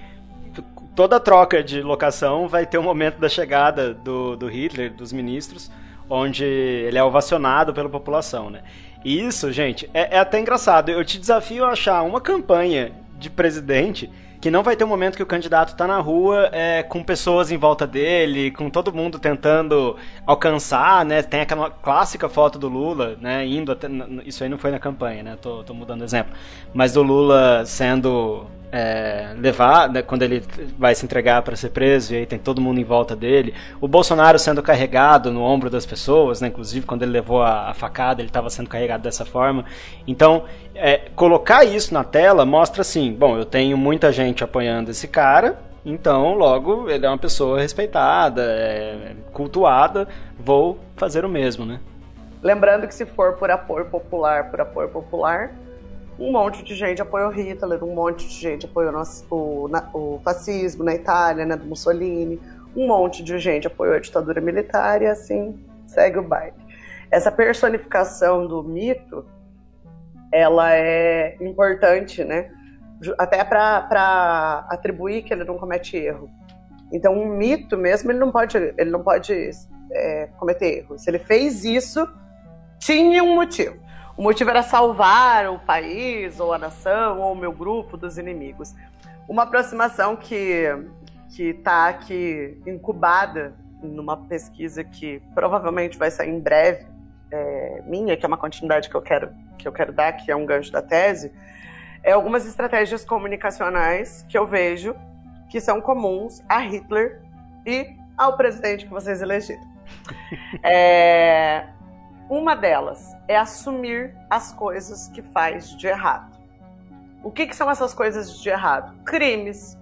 toda troca de locação vai ter o um momento da chegada do, do Hitler, dos ministros, onde ele é ovacionado pela população, né? E isso, gente, é, é até engraçado. Eu te desafio a achar uma campanha de presidente que não vai ter um momento que o candidato está na rua é, com pessoas em volta dele, com todo mundo tentando alcançar, né? Tem aquela clássica foto do Lula, né? Indo até, isso aí não foi na campanha, né? Tô, tô mudando exemplo, mas do Lula sendo é, levar, né, quando ele vai se entregar para ser preso, e aí tem todo mundo em volta dele. O Bolsonaro sendo carregado no ombro das pessoas, né, inclusive quando ele levou a, a facada, ele estava sendo carregado dessa forma. Então, é, colocar isso na tela mostra assim: bom, eu tenho muita gente apoiando esse cara, então logo ele é uma pessoa respeitada, é, cultuada, vou fazer o mesmo, né? Lembrando que se for por apoio popular, por apoio popular, um monte de gente apoiou Hitler, um monte de gente apoiou o, o fascismo na Itália, né, do Mussolini, um monte de gente apoiou a ditadura militar e assim segue o baile. Essa personificação do mito, ela é importante, né? Até para atribuir que ele não comete erro. Então, um mito mesmo, ele não pode, ele não pode é, cometer erro. Se ele fez isso, tinha um motivo. O motivo era salvar o país, ou a nação, ou o meu grupo dos inimigos. Uma aproximação que que está aqui incubada numa pesquisa que provavelmente vai sair em breve, é, minha, que é uma continuidade que eu quero que eu quero dar, que é um gancho da tese, é algumas estratégias comunicacionais que eu vejo que são comuns a Hitler e ao presidente que vocês elegeram. [laughs] É, uma delas é assumir as coisas que faz de errado. O que, que são essas coisas de errado? Crimes.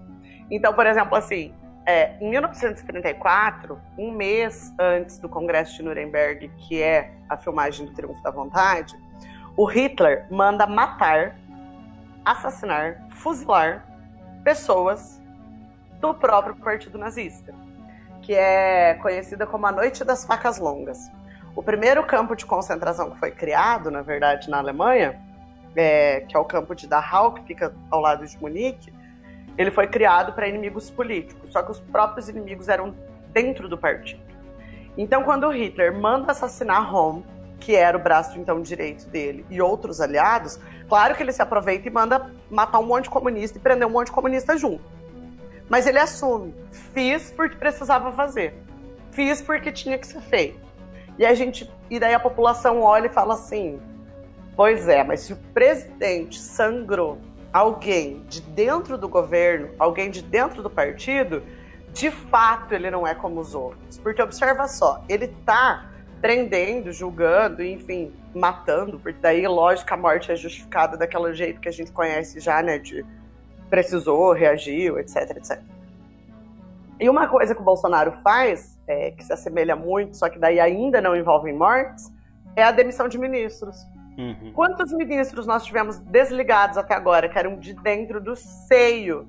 Então, por exemplo, assim, é, em 1934, um mês antes do Congresso de Nuremberg, que é a filmagem do Triunfo da Vontade, o Hitler manda matar, assassinar, fuzilar pessoas do próprio partido nazista, que é conhecida como a Noite das Facas Longas. O primeiro campo de concentração que foi criado, na verdade, na Alemanha, é, que é o campo de Dachau, que fica ao lado de Munique, ele foi criado para inimigos políticos, só que os próprios inimigos eram dentro do partido. Então, quando Hitler manda assassinar Rom, que era o braço então direito dele, e outros aliados, claro que ele se aproveita e manda matar um monte de comunista e prender um monte de comunista junto. Mas ele assume, fiz porque precisava fazer, fiz porque tinha que ser feito. E a gente, e daí a população olha e fala assim: "Pois é, mas se o presidente sangrou alguém de dentro do governo, alguém de dentro do partido, de fato ele não é como os outros. Porque observa só, ele tá prendendo, julgando, enfim, matando, porque daí, lógico, a morte é justificada daquele jeito que a gente conhece já, né, de precisou, reagiu, etc, etc. E uma coisa que o Bolsonaro faz, é, que se assemelha muito, só que daí ainda não envolve mortes, é a demissão de ministros. Uhum. Quantos ministros nós tivemos desligados até agora, que eram de dentro do seio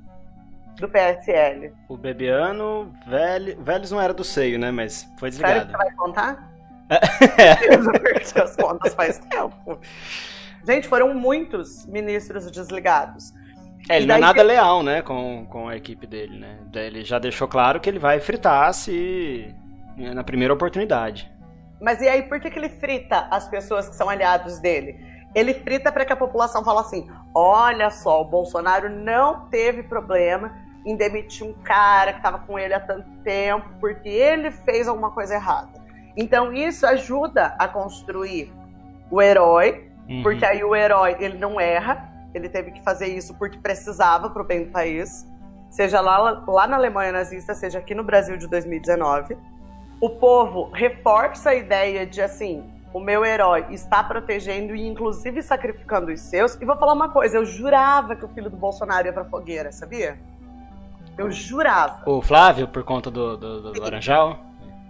do PSL? O Bebiano, velho, Velhos não era do seio, né? Mas foi desligado. Sério que você vai contar? É. [laughs] Eu perdi as contas faz tempo. Gente, foram muitos ministros desligados. É, ele não é nada que... leal, né, com, com a equipe dele, né? Ele já deixou claro que ele vai fritar se na primeira oportunidade. Mas e aí, por que, que ele frita as pessoas que são aliados dele? ele frita para que a população fale assim: olha só, o Bolsonaro não teve problema em demitir um cara que estava com ele há tanto tempo, porque ele fez alguma coisa errada. Então isso ajuda a construir o herói, uhum. porque aí o herói ele não erra, ele teve que fazer isso porque precisava para o bem do país, seja lá, lá na Alemanha nazista, seja aqui no Brasil de 2019. O povo reforça a ideia de assim, o meu herói está protegendo e inclusive sacrificando os seus. E vou falar uma coisa, eu jurava que o filho do Bolsonaro ia pra fogueira, sabia? Eu jurava. O Flávio, por conta do, do, do Laranjal?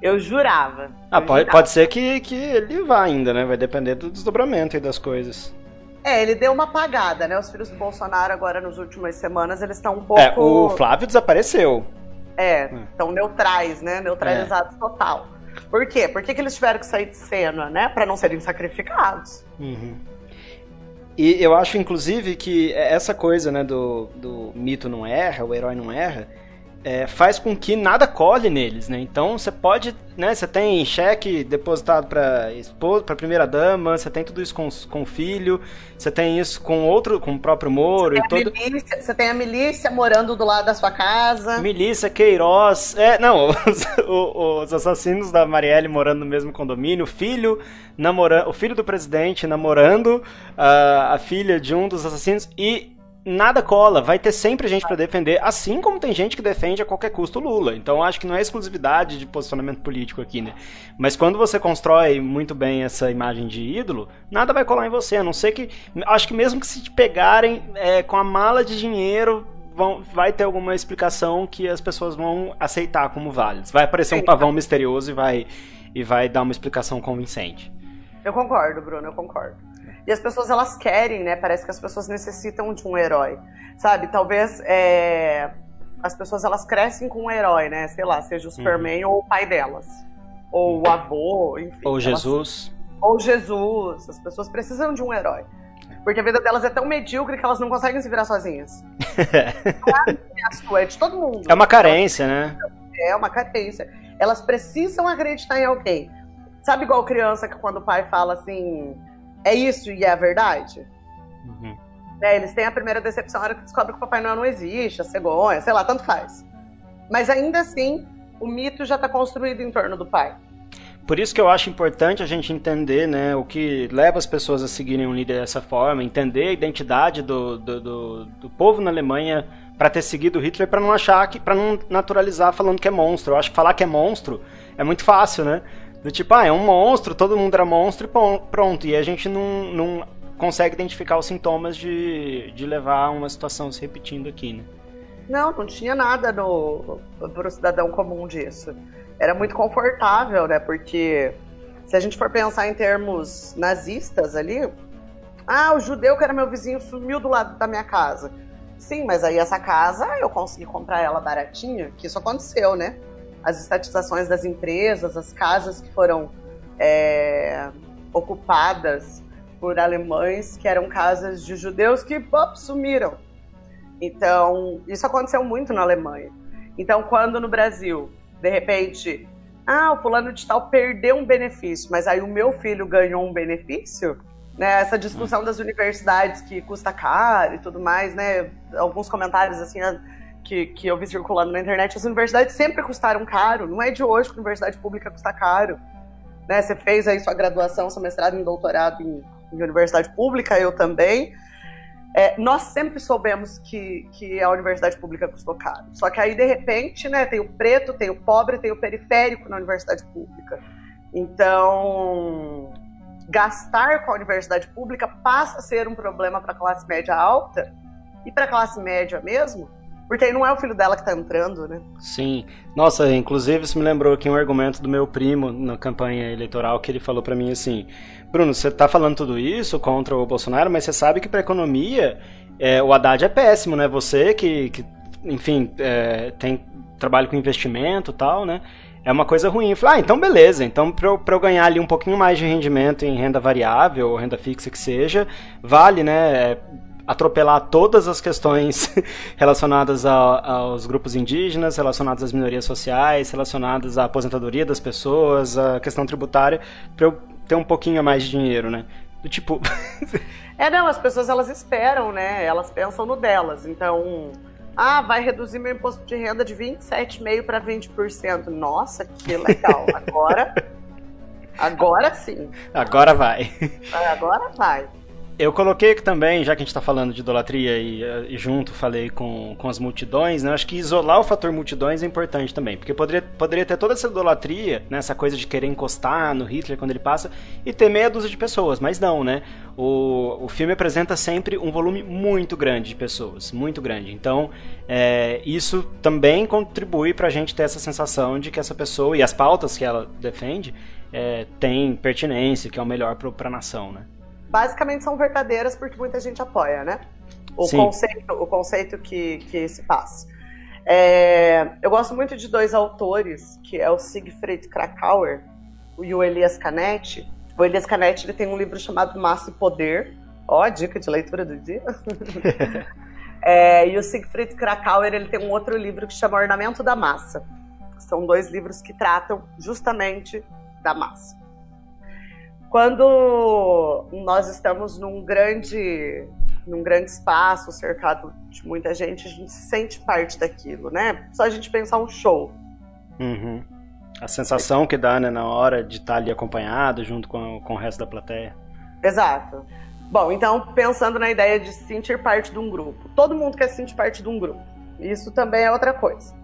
Eu jurava. Ah, eu pode, jurava. pode ser que, que ele vá ainda, né? Vai depender do desdobramento e das coisas. É, ele deu uma apagada, né? Os filhos do Bolsonaro agora nas últimas semanas, eles estão um pouco... É, o Flávio desapareceu. É, estão neutrais, né? Neutralizados é. total. Por quê? Por que, que eles tiveram que sair de cena, né? Para não serem sacrificados. Uhum. E eu acho, inclusive, que essa coisa, né, do, do mito não erra, o herói não erra, é, faz com que nada colhe neles, né? Então você pode, né? Você tem cheque depositado para esposa, para primeira dama, você tem tudo isso com, com o filho, você tem isso com outro, com o próprio Moro e todo. Milícia, você tem a milícia morando do lado da sua casa. Milícia, Queiroz, é, não, [laughs] os, os assassinos da Marielle morando no mesmo condomínio, o filho namorando, o filho do presidente namorando a, a filha de um dos assassinos e nada cola, vai ter sempre gente para defender, assim como tem gente que defende a qualquer custo o Lula. Então acho que não é exclusividade de posicionamento político aqui, né? Mas quando você constrói muito bem essa imagem de ídolo, nada vai colar em você, a não ser que. Acho que mesmo que se te pegarem é, com a mala de dinheiro. Vão, vai ter alguma explicação que as pessoas vão aceitar como válidas. Vai aparecer um pavão misterioso e vai, e vai dar uma explicação convincente. Eu concordo, Bruno, eu concordo. E as pessoas, elas querem, né? Parece que as pessoas necessitam de um herói, sabe? Talvez é... as pessoas, elas crescem com um herói, né? Sei lá, seja o uhum. Superman uhum. ou o pai delas. Ou o avô, enfim. Ou Jesus. Elas... Ou Jesus. As pessoas precisam de um herói. Porque a vida delas é tão medíocre que elas não conseguem se virar sozinhas. [laughs] não é a sua, é de todo mundo. É uma carência, né? É uma carência. Elas precisam acreditar em alguém. Sabe igual criança que quando o pai fala assim é isso e é a verdade? Uhum. É, eles têm a primeira decepção na hora que descobre que o Papai Noel não existe, a cegonha, sei lá, tanto faz. Mas ainda assim, o mito já está construído em torno do pai. Por isso que eu acho importante a gente entender né, o que leva as pessoas a seguirem um líder dessa forma, entender a identidade do, do, do, do povo na Alemanha para ter seguido Hitler, para não achar que, para não naturalizar falando que é monstro. Eu acho que falar que é monstro é muito fácil, né? Do tipo, ah, é um monstro, todo mundo era monstro e pronto. E a gente não, não consegue identificar os sintomas de, de levar uma situação se repetindo aqui, né? Não, não tinha nada no, pro cidadão comum disso. Era muito confortável, né? Porque se a gente for pensar em termos nazistas ali, ah, o judeu que era meu vizinho sumiu do lado da minha casa. Sim, mas aí essa casa eu consegui comprar ela baratinha, que isso aconteceu, né? As estatizações das empresas, as casas que foram é, ocupadas por alemães, que eram casas de judeus que pop, sumiram. Então, isso aconteceu muito na Alemanha. Então, quando no Brasil, de repente, ah, o fulano de tal perdeu um benefício, mas aí o meu filho ganhou um benefício, né? Essa discussão das universidades que custa caro e tudo mais, né? Alguns comentários assim, que, que eu vi circulando na internet, as universidades sempre custaram caro. Não é de hoje que a universidade pública custa caro. Né? Você fez aí sua graduação, seu mestrado e doutorado em, em universidade pública, eu também. É, nós sempre soubemos que, que a universidade pública custou caro. Só que aí, de repente, né, tem o preto, tem o pobre, tem o periférico na universidade pública. Então, gastar com a universidade pública passa a ser um problema para a classe média alta e para a classe média mesmo, porque aí não é o filho dela que tá entrando, né? Sim. Nossa, inclusive isso me lembrou aqui um argumento do meu primo na campanha eleitoral que ele falou para mim assim: Bruno, você tá falando tudo isso contra o Bolsonaro, mas você sabe que pra economia é, o Haddad é péssimo, né? Você que, que enfim, é, tem trabalho com investimento e tal, né? É uma coisa ruim. Eu falei, ah, então beleza. Então, para eu, eu ganhar ali um pouquinho mais de rendimento em renda variável ou renda fixa que seja, vale, né? É, atropelar todas as questões [laughs] relacionadas a, aos grupos indígenas, relacionadas às minorias sociais, relacionadas à aposentadoria das pessoas, à questão tributária, para eu ter um pouquinho a mais de dinheiro, né? Do tipo. [laughs] é, não, as pessoas elas esperam, né? Elas pensam no delas. Então, ah, vai reduzir meu imposto de renda de 27,5% para 20%. Nossa, que legal. Agora. [laughs] agora sim. Agora vai. Agora vai. Eu coloquei aqui também, já que a gente está falando de idolatria e, e, junto falei com, com as multidões, né? Acho que isolar o fator multidões é importante também, porque poderia, poderia ter toda essa idolatria, né? essa coisa de querer encostar no Hitler quando ele passa e ter meia dúzia de pessoas, mas não, né? O, o filme apresenta sempre um volume muito grande de pessoas, muito grande. Então, é, isso também contribui para a gente ter essa sensação de que essa pessoa e as pautas que ela defende é, tem pertinência, que é o melhor para a nação, né? Basicamente são verdadeiras porque muita gente apoia, né? O Sim. conceito, o conceito que, que se passa. É, eu gosto muito de dois autores, que é o Siegfried Krakauer e o Elias Canetti. O Elias Canetti ele tem um livro chamado Massa e Poder. Ó, dica de leitura do dia. [laughs] é, e o Siegfried Krakauer ele tem um outro livro que chama Ornamento da Massa. São dois livros que tratam justamente da massa. Quando nós estamos num grande, num grande espaço, cercado de muita gente, a gente se sente parte daquilo, né? Só a gente pensar um show. Uhum. A sensação que dá né, na hora de estar ali acompanhado junto com, com o resto da plateia. Exato. Bom, então pensando na ideia de se sentir parte de um grupo. Todo mundo quer se sentir parte de um grupo. Isso também é outra coisa.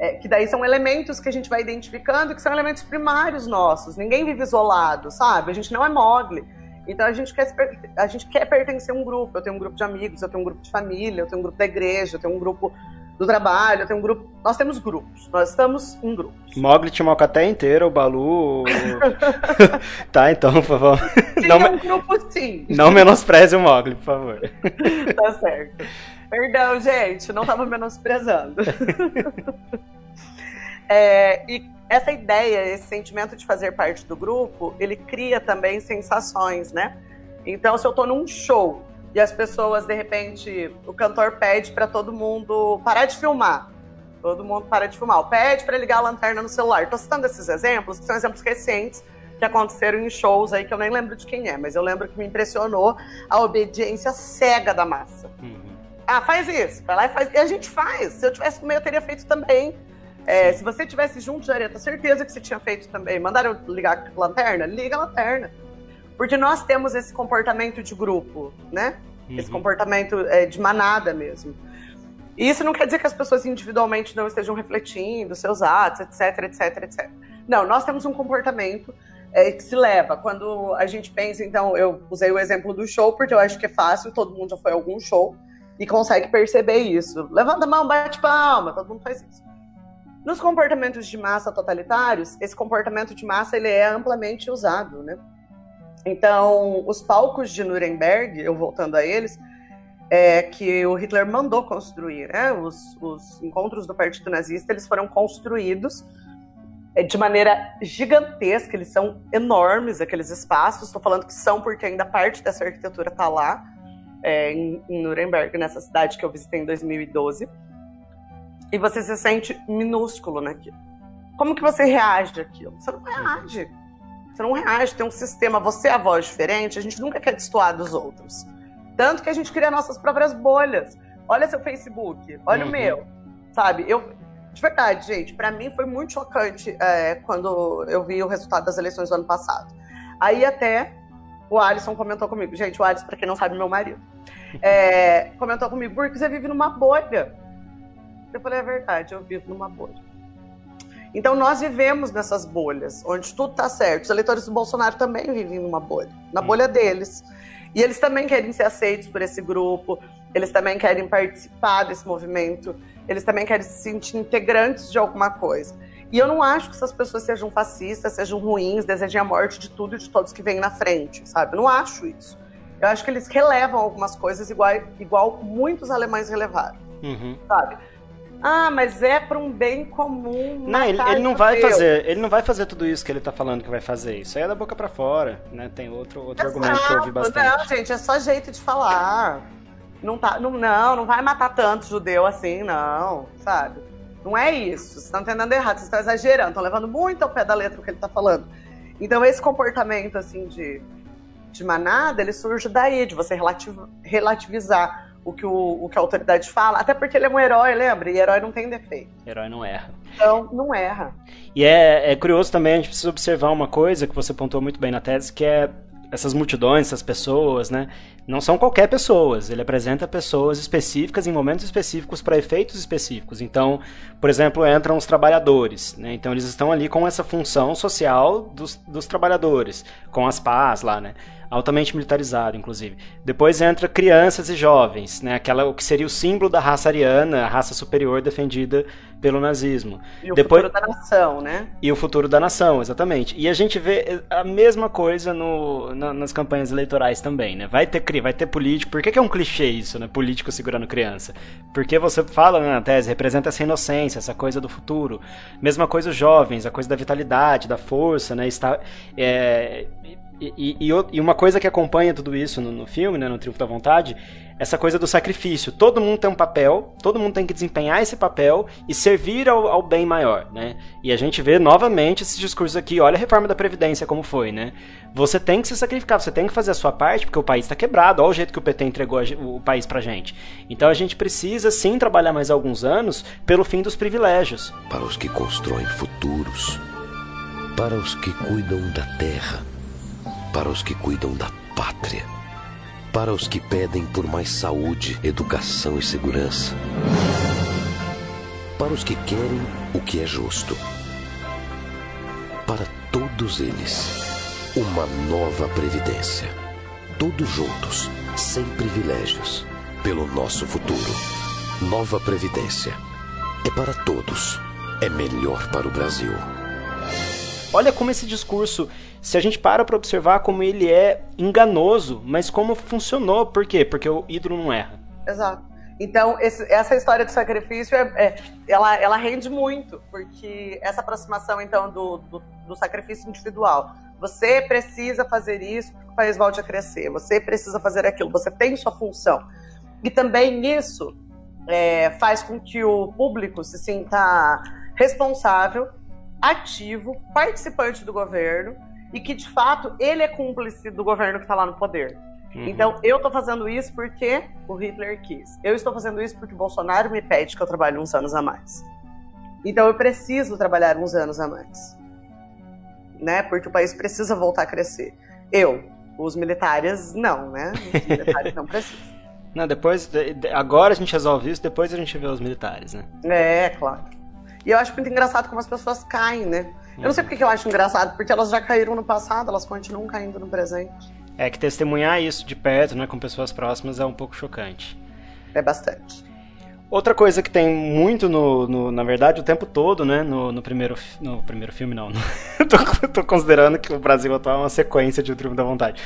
É, que daí são elementos que a gente vai identificando, que são elementos primários nossos. Ninguém vive isolado, sabe? A gente não é mogli. Então a gente, quer, a gente quer pertencer a um grupo. Eu tenho um grupo de amigos, eu tenho um grupo de família, eu tenho um grupo da igreja, eu tenho um grupo do trabalho, eu tenho um grupo. Nós temos grupos, nós estamos em grupos. Mogli tinha uma caté inteira, o Balu. [laughs] tá, então, por favor. Tinha não, um grupo sim. Não menospreze o Mogli, por favor. tá certo. Perdão, gente, não estava menosprezando. [laughs] é, e essa ideia, esse sentimento de fazer parte do grupo, ele cria também sensações, né? Então, se eu estou num show e as pessoas, de repente, o cantor pede para todo mundo parar de filmar. Todo mundo para de filmar. Pede para ligar a lanterna no celular. Estou citando esses exemplos, que são exemplos recentes que aconteceram em shows aí que eu nem lembro de quem é, mas eu lembro que me impressionou a obediência cega da massa. Uhum. Ah, faz isso. Vai lá e faz. E a gente faz. Se eu tivesse comigo, eu teria feito também. É, se você tivesse junto, Jareta, certeza que você tinha feito também. Mandaram ligar a lanterna? Liga a lanterna. Porque nós temos esse comportamento de grupo, né? Uhum. Esse comportamento é, de manada mesmo. E isso não quer dizer que as pessoas individualmente não estejam refletindo seus atos, etc, etc, etc. Não, nós temos um comportamento é, que se leva. Quando a gente pensa, então, eu usei o exemplo do show, porque eu acho que é fácil, todo mundo já foi a algum show e consegue perceber isso. Levanta a mão, bate palma, todo mundo faz isso. Nos comportamentos de massa totalitários, esse comportamento de massa ele é amplamente usado, né? Então, os palcos de Nuremberg, eu voltando a eles, é que o Hitler mandou construir, né? Os, os encontros do Partido Nazista eles foram construídos é, de maneira gigantesca, eles são enormes aqueles espaços. Estou falando que são porque ainda parte dessa arquitetura está lá é, em, em Nuremberg, nessa cidade que eu visitei em 2012. E você se sente minúsculo naquilo. Como que você reage àquilo? Você não reage. Você não reage, tem um sistema, você é a voz diferente, a gente nunca quer destoar dos outros. Tanto que a gente cria nossas próprias bolhas. Olha seu Facebook, olha uhum. o meu. Sabe? Eu, de verdade, gente, para mim foi muito chocante é, quando eu vi o resultado das eleições do ano passado. Aí até o Alisson comentou comigo. Gente, o Alisson, pra quem não sabe, é meu marido. É, comentou comigo, porque você vive numa bolha. Eu falei, é verdade, eu vivo numa bolha. Então nós vivemos nessas bolhas, onde tudo tá certo. Os eleitores do Bolsonaro também vivem numa bolha, na bolha deles. E eles também querem ser aceitos por esse grupo, eles também querem participar desse movimento, eles também querem se sentir integrantes de alguma coisa. E eu não acho que essas pessoas sejam fascistas, sejam ruins, desejem a morte de tudo e de todos que vêm na frente, sabe? Eu não acho isso. Eu acho que eles relevam algumas coisas igual, igual muitos alemães relevaram, uhum. sabe? Ah, mas é para um bem comum. Não, ele, ele não vai fazer, ele não vai fazer tudo isso que ele tá falando que vai fazer. Isso aí é da boca para fora, né? Tem outro, outro argumento que eu ouvi bastante. Não, gente, é só jeito de falar. Não tá, não, não, não vai matar tanto judeu assim, não, sabe? Não é isso. Vocês estão entendendo errado, vocês estão exagerando, estão levando muito ao pé da letra o que ele está falando. Então, esse comportamento, assim, de, de manada, ele surge daí, de você relativizar o que, o, o que a autoridade fala, até porque ele é um herói, lembra? E herói não tem defeito. Herói não erra. Então, não erra. E é, é curioso também, a gente precisa observar uma coisa que você pontuou muito bem na tese, que é essas multidões, essas pessoas, né? Não são qualquer pessoas. Ele apresenta pessoas específicas em momentos específicos para efeitos específicos. Então, por exemplo, entram os trabalhadores, né? Então eles estão ali com essa função social dos, dos trabalhadores, com as pás lá, né? Altamente militarizado, inclusive. Depois entra crianças e jovens, né? Aquela o que seria o símbolo da raça ariana, a raça superior defendida pelo nazismo. E o Depois... futuro da nação, né? E o futuro da nação, exatamente. E a gente vê a mesma coisa no, na, nas campanhas eleitorais também, né? Vai ter vai ter político. Por que, que é um clichê isso, né? Político segurando criança. Porque você fala né, na tese, representa essa inocência, essa coisa do futuro. Mesma coisa os jovens, a coisa da vitalidade, da força, né? Está, é, e, e, e, uma coisa que acompanha tudo isso no, no, filme, né, no Triunfo da Vontade, essa coisa do sacrifício. Todo mundo tem um papel, todo mundo tem que desempenhar esse papel e servir ao, ao bem maior, né? E a gente vê novamente esse discurso aqui, olha a reforma da Previdência como foi, né? Você tem que se sacrificar, você tem que fazer a sua parte, porque o país está quebrado, olha o jeito que o PT entregou o país pra gente. Então a gente precisa sim trabalhar mais alguns anos pelo fim dos privilégios. Para os que constroem futuros, para os que cuidam da terra para os que cuidam da pátria, para os que pedem por mais saúde, educação e segurança, para os que querem o que é justo. Para todos eles, uma nova previdência. Todos juntos, sem privilégios, pelo nosso futuro. Nova Previdência. É para todos. É melhor para o Brasil. Olha como esse discurso, se a gente para para observar como ele é enganoso, mas como funcionou. Por quê? Porque o ídolo não erra. Exato. Então, esse, essa história de sacrifício, é, é, ela, ela rende muito, porque essa aproximação, então, do, do, do sacrifício individual. Você precisa fazer isso para que o país volte a crescer. Você precisa fazer aquilo. Você tem sua função. E também isso é, faz com que o público se sinta responsável ativo, participante do governo e que de fato ele é cúmplice do governo que está lá no poder. Uhum. Então eu estou fazendo isso porque o Hitler quis. Eu estou fazendo isso porque o Bolsonaro me pede que eu trabalhe uns anos a mais. Então eu preciso trabalhar uns anos a mais, né? Porque o país precisa voltar a crescer. Eu, os militares não, né? Os [laughs] militares não precisam. Não, depois, agora a gente resolve isso, depois a gente vê os militares, né? É, claro. E eu acho muito engraçado como as pessoas caem, né? Eu não sei porque eu acho engraçado, porque elas já caíram no passado, elas continuam caindo no presente. É que testemunhar isso de perto, né, com pessoas próximas, é um pouco chocante. É bastante. Outra coisa que tem muito no, no, na verdade, o tempo todo, né? No, no primeiro, no primeiro filme, não. [laughs] tô, tô, considerando que o Brasil atual é uma sequência de O Triunfo da Vontade.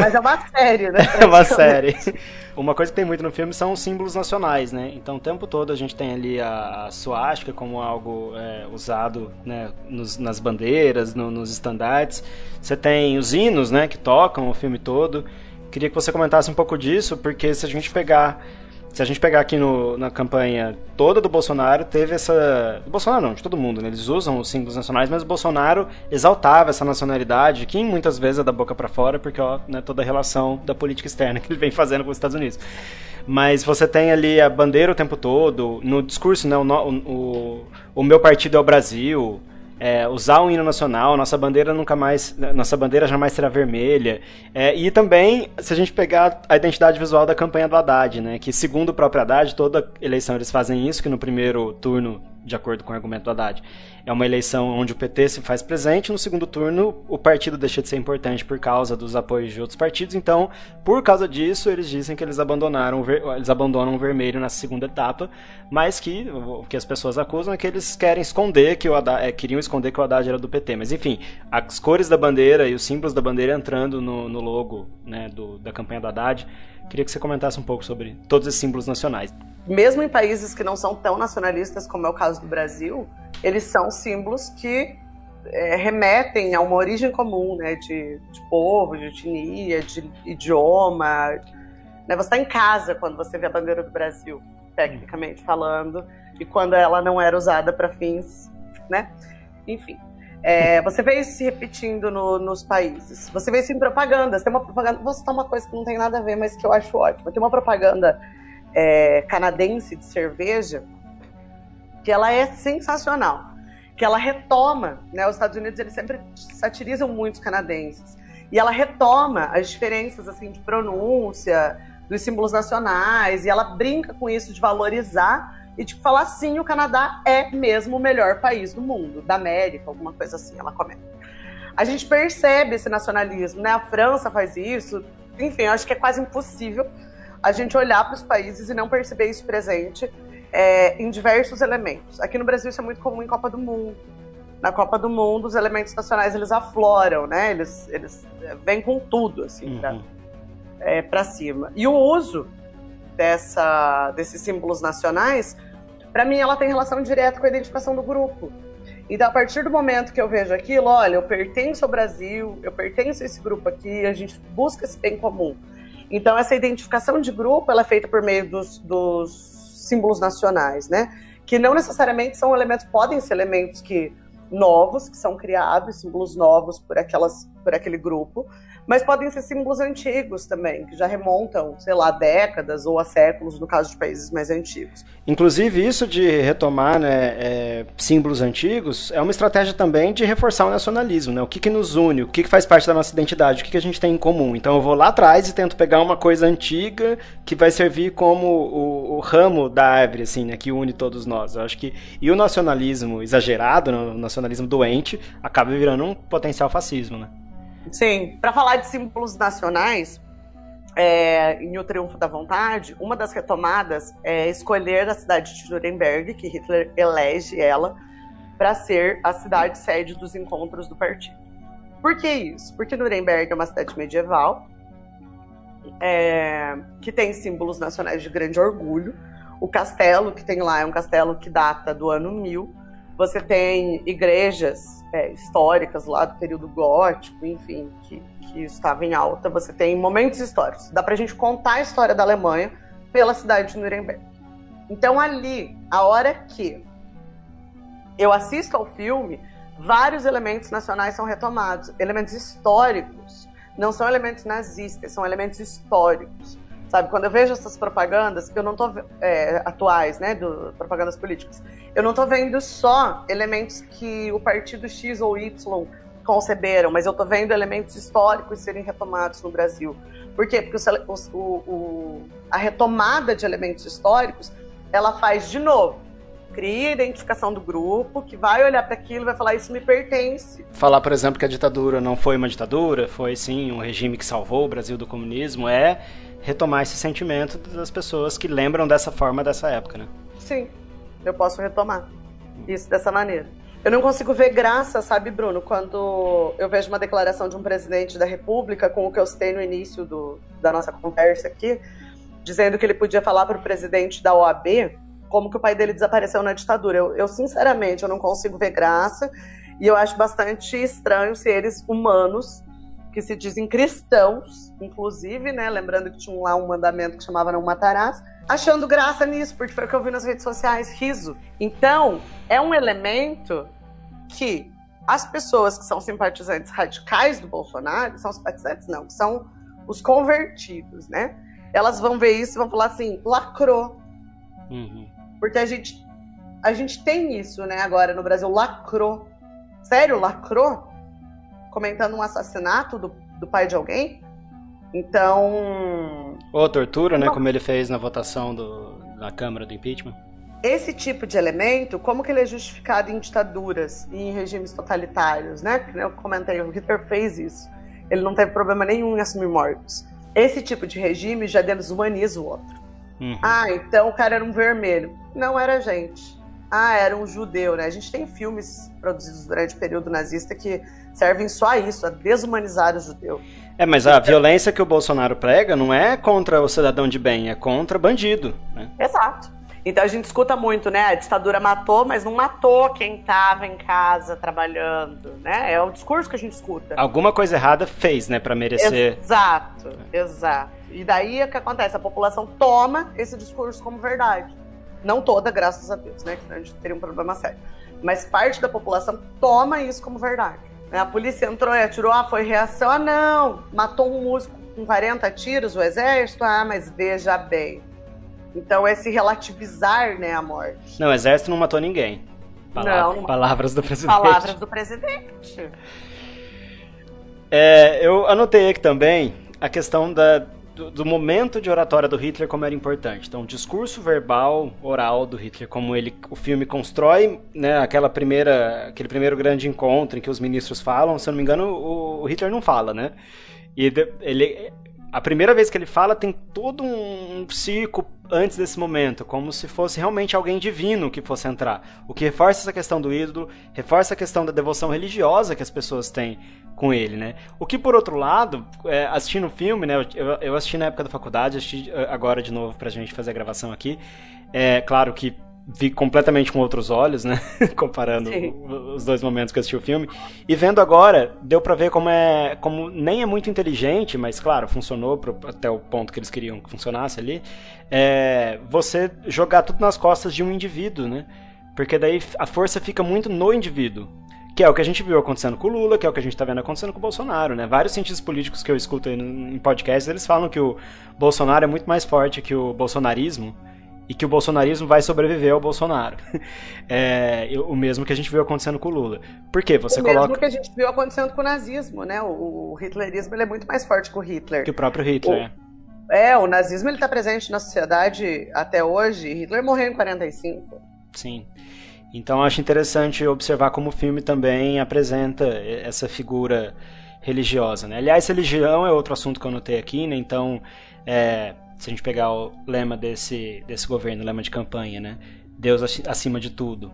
Mas é uma série, né? [laughs] é uma série. Uma coisa que tem muito no filme são os símbolos nacionais, né? Então, o tempo todo a gente tem ali a, a suástica como algo é, usado né, nos, nas bandeiras, no, nos estandartes. Você tem os hinos, né? Que tocam o filme todo. Queria que você comentasse um pouco disso, porque se a gente pegar se a gente pegar aqui no, na campanha toda do Bolsonaro, teve essa. Do Bolsonaro não, de todo mundo, né? Eles usam os símbolos nacionais, mas o Bolsonaro exaltava essa nacionalidade, que muitas vezes é da boca para fora, porque ó, né, toda a relação da política externa [laughs] que ele vem fazendo com os Estados Unidos. Mas você tem ali a bandeira o tempo todo, no discurso, né? O, o, o meu partido é o Brasil é, usar o hino nacional, nossa bandeira nunca mais, nossa bandeira jamais será vermelha. É, e também, se a gente pegar a identidade visual da campanha do Haddad, né, que segundo o próprio Haddad, toda eleição eles fazem isso, que no primeiro turno de acordo com o argumento do Haddad. É uma eleição onde o PT se faz presente, no segundo turno o partido deixa de ser importante por causa dos apoios de outros partidos, então, por causa disso, eles dizem que eles abandonaram eles abandonam o vermelho na segunda etapa, mas que o que as pessoas acusam é que eles querem esconder que o Haddad, é, queriam esconder que o Haddad era do PT, mas enfim, as cores da bandeira e os símbolos da bandeira entrando no, no logo né, do, da campanha do Haddad, queria que você comentasse um pouco sobre todos esses símbolos nacionais mesmo em países que não são tão nacionalistas como é o caso do Brasil, eles são símbolos que é, remetem a uma origem comum, né, de, de povo, de etnia, de idioma. Né? Você está em casa quando você vê a bandeira do Brasil, tecnicamente falando, e quando ela não era usada para fins, né? Enfim. É, você vê isso se repetindo no, nos países. Você vê isso em propagandas. Tem uma propaganda. Vou citar uma coisa que não tem nada a ver, mas que eu acho ótima. Tem uma propaganda é, canadense de cerveja que ela é sensacional. Que ela retoma, né? Os Estados Unidos eles sempre satirizam muito os canadenses. E ela retoma as diferenças assim de pronúncia, dos símbolos nacionais, e ela brinca com isso de valorizar e tipo falar sim, o Canadá é mesmo o melhor país do mundo, da América, alguma coisa assim, ela comenta. A gente percebe esse nacionalismo, né? A França faz isso. Enfim, eu acho que é quase impossível a gente olhar para os países e não perceber isso presente é, em diversos elementos. Aqui no Brasil isso é muito comum em Copa do Mundo. Na Copa do Mundo, os elementos nacionais eles afloram, né? Eles, eles é, vêm com tudo, assim, uhum. pra, é, para cima. E o uso dessa, desses símbolos nacionais, para mim, ela tem relação direta com a identificação do grupo. Então, a partir do momento que eu vejo aquilo, olha, eu pertenço ao Brasil, eu pertenço a esse grupo aqui, a gente busca esse bem comum. Então, essa identificação de grupo, ela é feita por meio dos, dos símbolos nacionais, né? Que não necessariamente são elementos, podem ser elementos que novos, que são criados, símbolos novos por, aquelas, por aquele grupo, mas podem ser símbolos antigos também, que já remontam, sei lá, décadas ou a séculos, no caso de países mais antigos. Inclusive, isso de retomar né, é, símbolos antigos é uma estratégia também de reforçar o nacionalismo, né? O que, que nos une, o que, que faz parte da nossa identidade, o que, que a gente tem em comum. Então eu vou lá atrás e tento pegar uma coisa antiga que vai servir como o, o ramo da árvore, assim, né, que une todos nós. Eu acho que e o nacionalismo exagerado, né, o nacionalismo doente, acaba virando um potencial fascismo, né? Sim, para falar de símbolos nacionais, é, em O Triunfo da Vontade, uma das retomadas é escolher a cidade de Nuremberg, que Hitler elege ela, para ser a cidade sede dos encontros do partido. Por que isso? Porque Nuremberg é uma cidade medieval, é, que tem símbolos nacionais de grande orgulho. O castelo que tem lá é um castelo que data do ano 1000. Você tem igrejas é, históricas lá do período gótico, enfim, que, que estava em alta. Você tem momentos históricos. Dá pra gente contar a história da Alemanha pela cidade de Nuremberg. Então, ali, a hora que eu assisto ao filme, vários elementos nacionais são retomados, elementos históricos. Não são elementos nazistas, são elementos históricos. Sabe, quando eu vejo essas propagandas, eu não tô é, atuais, né, do, propagandas políticas, eu não tô vendo só elementos que o partido X ou Y conceberam, mas eu tô vendo elementos históricos serem retomados no Brasil. Por quê? Porque o, o, o, a retomada de elementos históricos, ela faz de novo cria a identificação do grupo, que vai olhar para aquilo e vai falar isso me pertence. Falar, por exemplo, que a ditadura não foi uma ditadura, foi sim um regime que salvou o Brasil do comunismo, é retomar esse sentimento das pessoas que lembram dessa forma dessa época, né? Sim, eu posso retomar isso dessa maneira. Eu não consigo ver graça, sabe, Bruno, quando eu vejo uma declaração de um presidente da República, com o que eu citei no início do, da nossa conversa aqui, dizendo que ele podia falar para o presidente da OAB como que o pai dele desapareceu na ditadura. Eu, eu, sinceramente, eu não consigo ver graça e eu acho bastante estranho seres humanos que se dizem cristãos, inclusive, né? Lembrando que tinha lá um mandamento que chamava não matarás, achando graça nisso, porque foi o que eu vi nas redes sociais, riso. Então, é um elemento que as pessoas que são simpatizantes radicais do Bolsonaro, são simpatizantes não, são os convertidos, né? Elas vão ver isso e vão falar assim, lacrou. Uhum. Porque a gente, a gente tem isso, né, agora no Brasil, lacrou. Sério, lacrou? Comentando um assassinato do, do pai de alguém. Então. Ou tortura, né? Como ele fez na votação do, na Câmara do impeachment. Esse tipo de elemento, como que ele é justificado em ditaduras e em regimes totalitários, né? Eu comentei, o Hitler fez isso. Ele não teve problema nenhum em assumir mortos. Esse tipo de regime já desumaniza o outro. Uhum. Ah, então o cara era um vermelho. Não era gente. Ah, era um judeu, né? A gente tem filmes produzidos durante o período nazista que servem só a isso, a desumanizar o judeu. É, mas a violência que o Bolsonaro prega não é contra o cidadão de bem, é contra bandido. Né? Exato. Então a gente escuta muito, né? A ditadura matou, mas não matou quem estava em casa trabalhando, né? É o discurso que a gente escuta. Alguma coisa errada fez, né, para merecer. Exato, é. exato. E daí o que acontece? A população toma esse discurso como verdade. Não toda, graças a Deus, né? Que a gente teria um problema sério. mas parte da população toma isso como verdade. A polícia entrou e atirou, ah, foi reação, ah, não, matou um músico com 40 tiros, o exército, ah, mas veja bem. Então, esse relativizar, né, a morte. Não, o exército não matou ninguém. não, palavras do presidente. Palavras do presidente. É, eu anotei aqui também a questão da, do, momento de oratória do Hitler como era importante. Então, o discurso verbal, oral do Hitler, como ele, o filme constrói, né, aquela primeira, aquele primeiro grande encontro em que os ministros falam, se eu não me engano, o, o Hitler não fala, né? E ele, a primeira vez que ele fala tem todo um circo antes desse momento, como se fosse realmente alguém divino que fosse entrar. O que reforça essa questão do ídolo, reforça a questão da devoção religiosa que as pessoas têm com ele, né? O que, por outro lado, é, assistindo o filme, né? Eu, eu assisti na época da faculdade, assisti eh, agora de novo pra gente fazer a gravação aqui. É claro que vi completamente com outros olhos, né? [laughs] Comparando Sim. os dois momentos que eu assisti o filme. E vendo agora, deu para ver como é. como nem é muito inteligente, mas claro, funcionou pro, até o ponto que eles queriam que funcionasse ali. É, você jogar tudo nas costas de um indivíduo, né? Porque daí a força fica muito no indivíduo. Que é o que a gente viu acontecendo com o Lula, que é o que a gente está vendo acontecendo com o Bolsonaro, né? Vários cientistas políticos que eu escuto em podcasts, eles falam que o Bolsonaro é muito mais forte que o bolsonarismo e que o bolsonarismo vai sobreviver ao Bolsonaro. [laughs] É, o mesmo que a gente viu acontecendo com o Lula. Por quê? Você o coloca... mesmo que a gente viu acontecendo com o nazismo, né? O, o hitlerismo ele é muito mais forte que o Hitler. Que o próprio Hitler, o... É, o nazismo ele está presente na sociedade até hoje. Hitler morreu em 45. Sim. Então acho interessante observar como o filme também apresenta essa figura religiosa. Né? Aliás, religião é outro assunto que eu notei aqui, né? Então, é, se a gente pegar o lema desse, desse governo, o lema de campanha, né? Deus acima de tudo.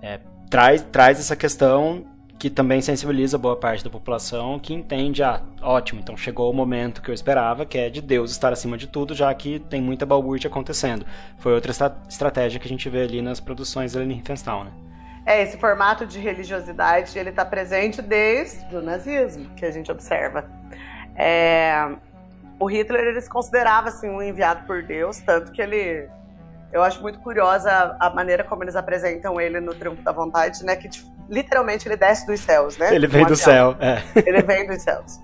É, traz, traz essa questão que também sensibiliza boa parte da população que entende, ah, ótimo, então chegou o momento que eu esperava, que é de Deus estar acima de tudo, já que tem muita balbúrdia acontecendo. Foi outra estratégia que a gente vê ali nas produções da Riefenstahl, né? É, esse formato de religiosidade, ele está presente desde o nazismo, que a gente observa. É, o Hitler ele se considerava assim um enviado por Deus, tanto que ele eu acho muito curiosa a maneira como eles apresentam ele no Triunfo da Vontade, né? Que literalmente ele desce dos céus, né? Ele vem do céu, é. [laughs] Ele vem dos céus.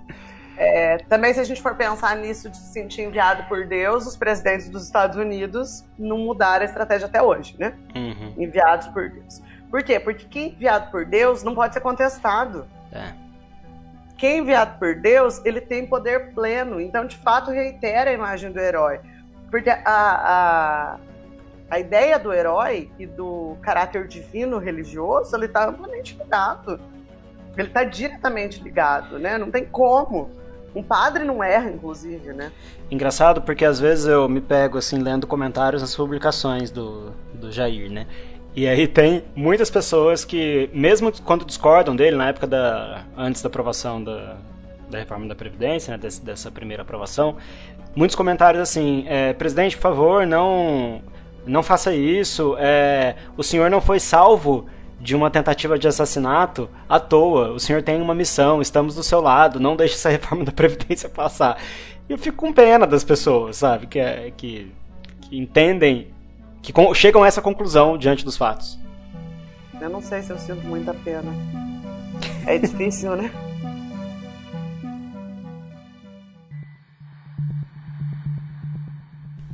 É, também, se a gente for pensar nisso de se sentir enviado por Deus, os presidentes dos Estados Unidos não mudaram a estratégia até hoje, né? Uhum. Enviados por Deus. Por quê? Porque quem é enviado por Deus não pode ser contestado. É. Quem enviado por Deus, ele tem poder pleno. Então, de fato, reitera a imagem do herói. Porque a, a, a ideia do herói e do caráter divino religioso, ele está amplamente ligado. Ele está diretamente ligado, né? Não tem como. Um padre não erra, inclusive, né? Engraçado porque às vezes eu me pego assim lendo comentários nas publicações do, do Jair, né? E aí tem muitas pessoas que, mesmo quando discordam dele, na época da. antes da aprovação da, da reforma da Previdência, né, desse, dessa primeira aprovação, muitos comentários assim, é, presidente, por favor, não, não faça isso, é, o senhor não foi salvo de uma tentativa de assassinato à toa, o senhor tem uma missão, estamos do seu lado, não deixe essa [laughs] reforma da Previdência passar. E eu fico com pena das pessoas, sabe, que, é, que, que entendem que chegam a essa conclusão diante dos fatos. Eu não sei se eu sinto muita pena. É difícil, né?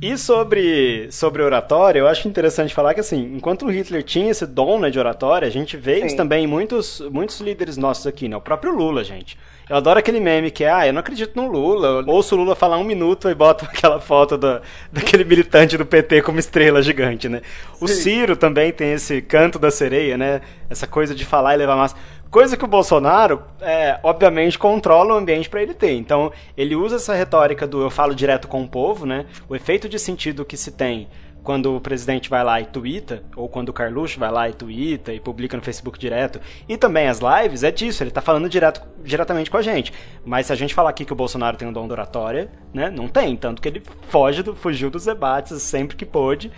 E sobre, sobre oratória, eu acho interessante falar que, assim, enquanto o Hitler tinha esse dom né, de oratória, a gente vê Sim. isso também em muitos, muitos líderes nossos aqui, né? O próprio Lula, gente. Eu adoro aquele meme que é, ah, eu não acredito no Lula. Eu ouço o Lula falar um minuto e boto [laughs] aquela foto da, daquele militante do PT como estrela gigante, né? O Sim. Ciro também tem esse canto da sereia, né? Essa coisa de falar e levar massa. Coisa que o Bolsonaro, é, obviamente, controla o ambiente para ele ter. Então, ele usa essa retórica do eu falo direto com o povo, né? O efeito de sentido que se tem quando o presidente vai lá e twitta, ou quando o Carluxo vai lá e twitta e publica no Facebook direto, e também as lives, é disso, ele tá falando direto, diretamente com a gente. Mas se a gente falar aqui que o Bolsonaro tem um dom de oratória, né, não tem, tanto que ele foge do, fugiu dos debates sempre que pôde,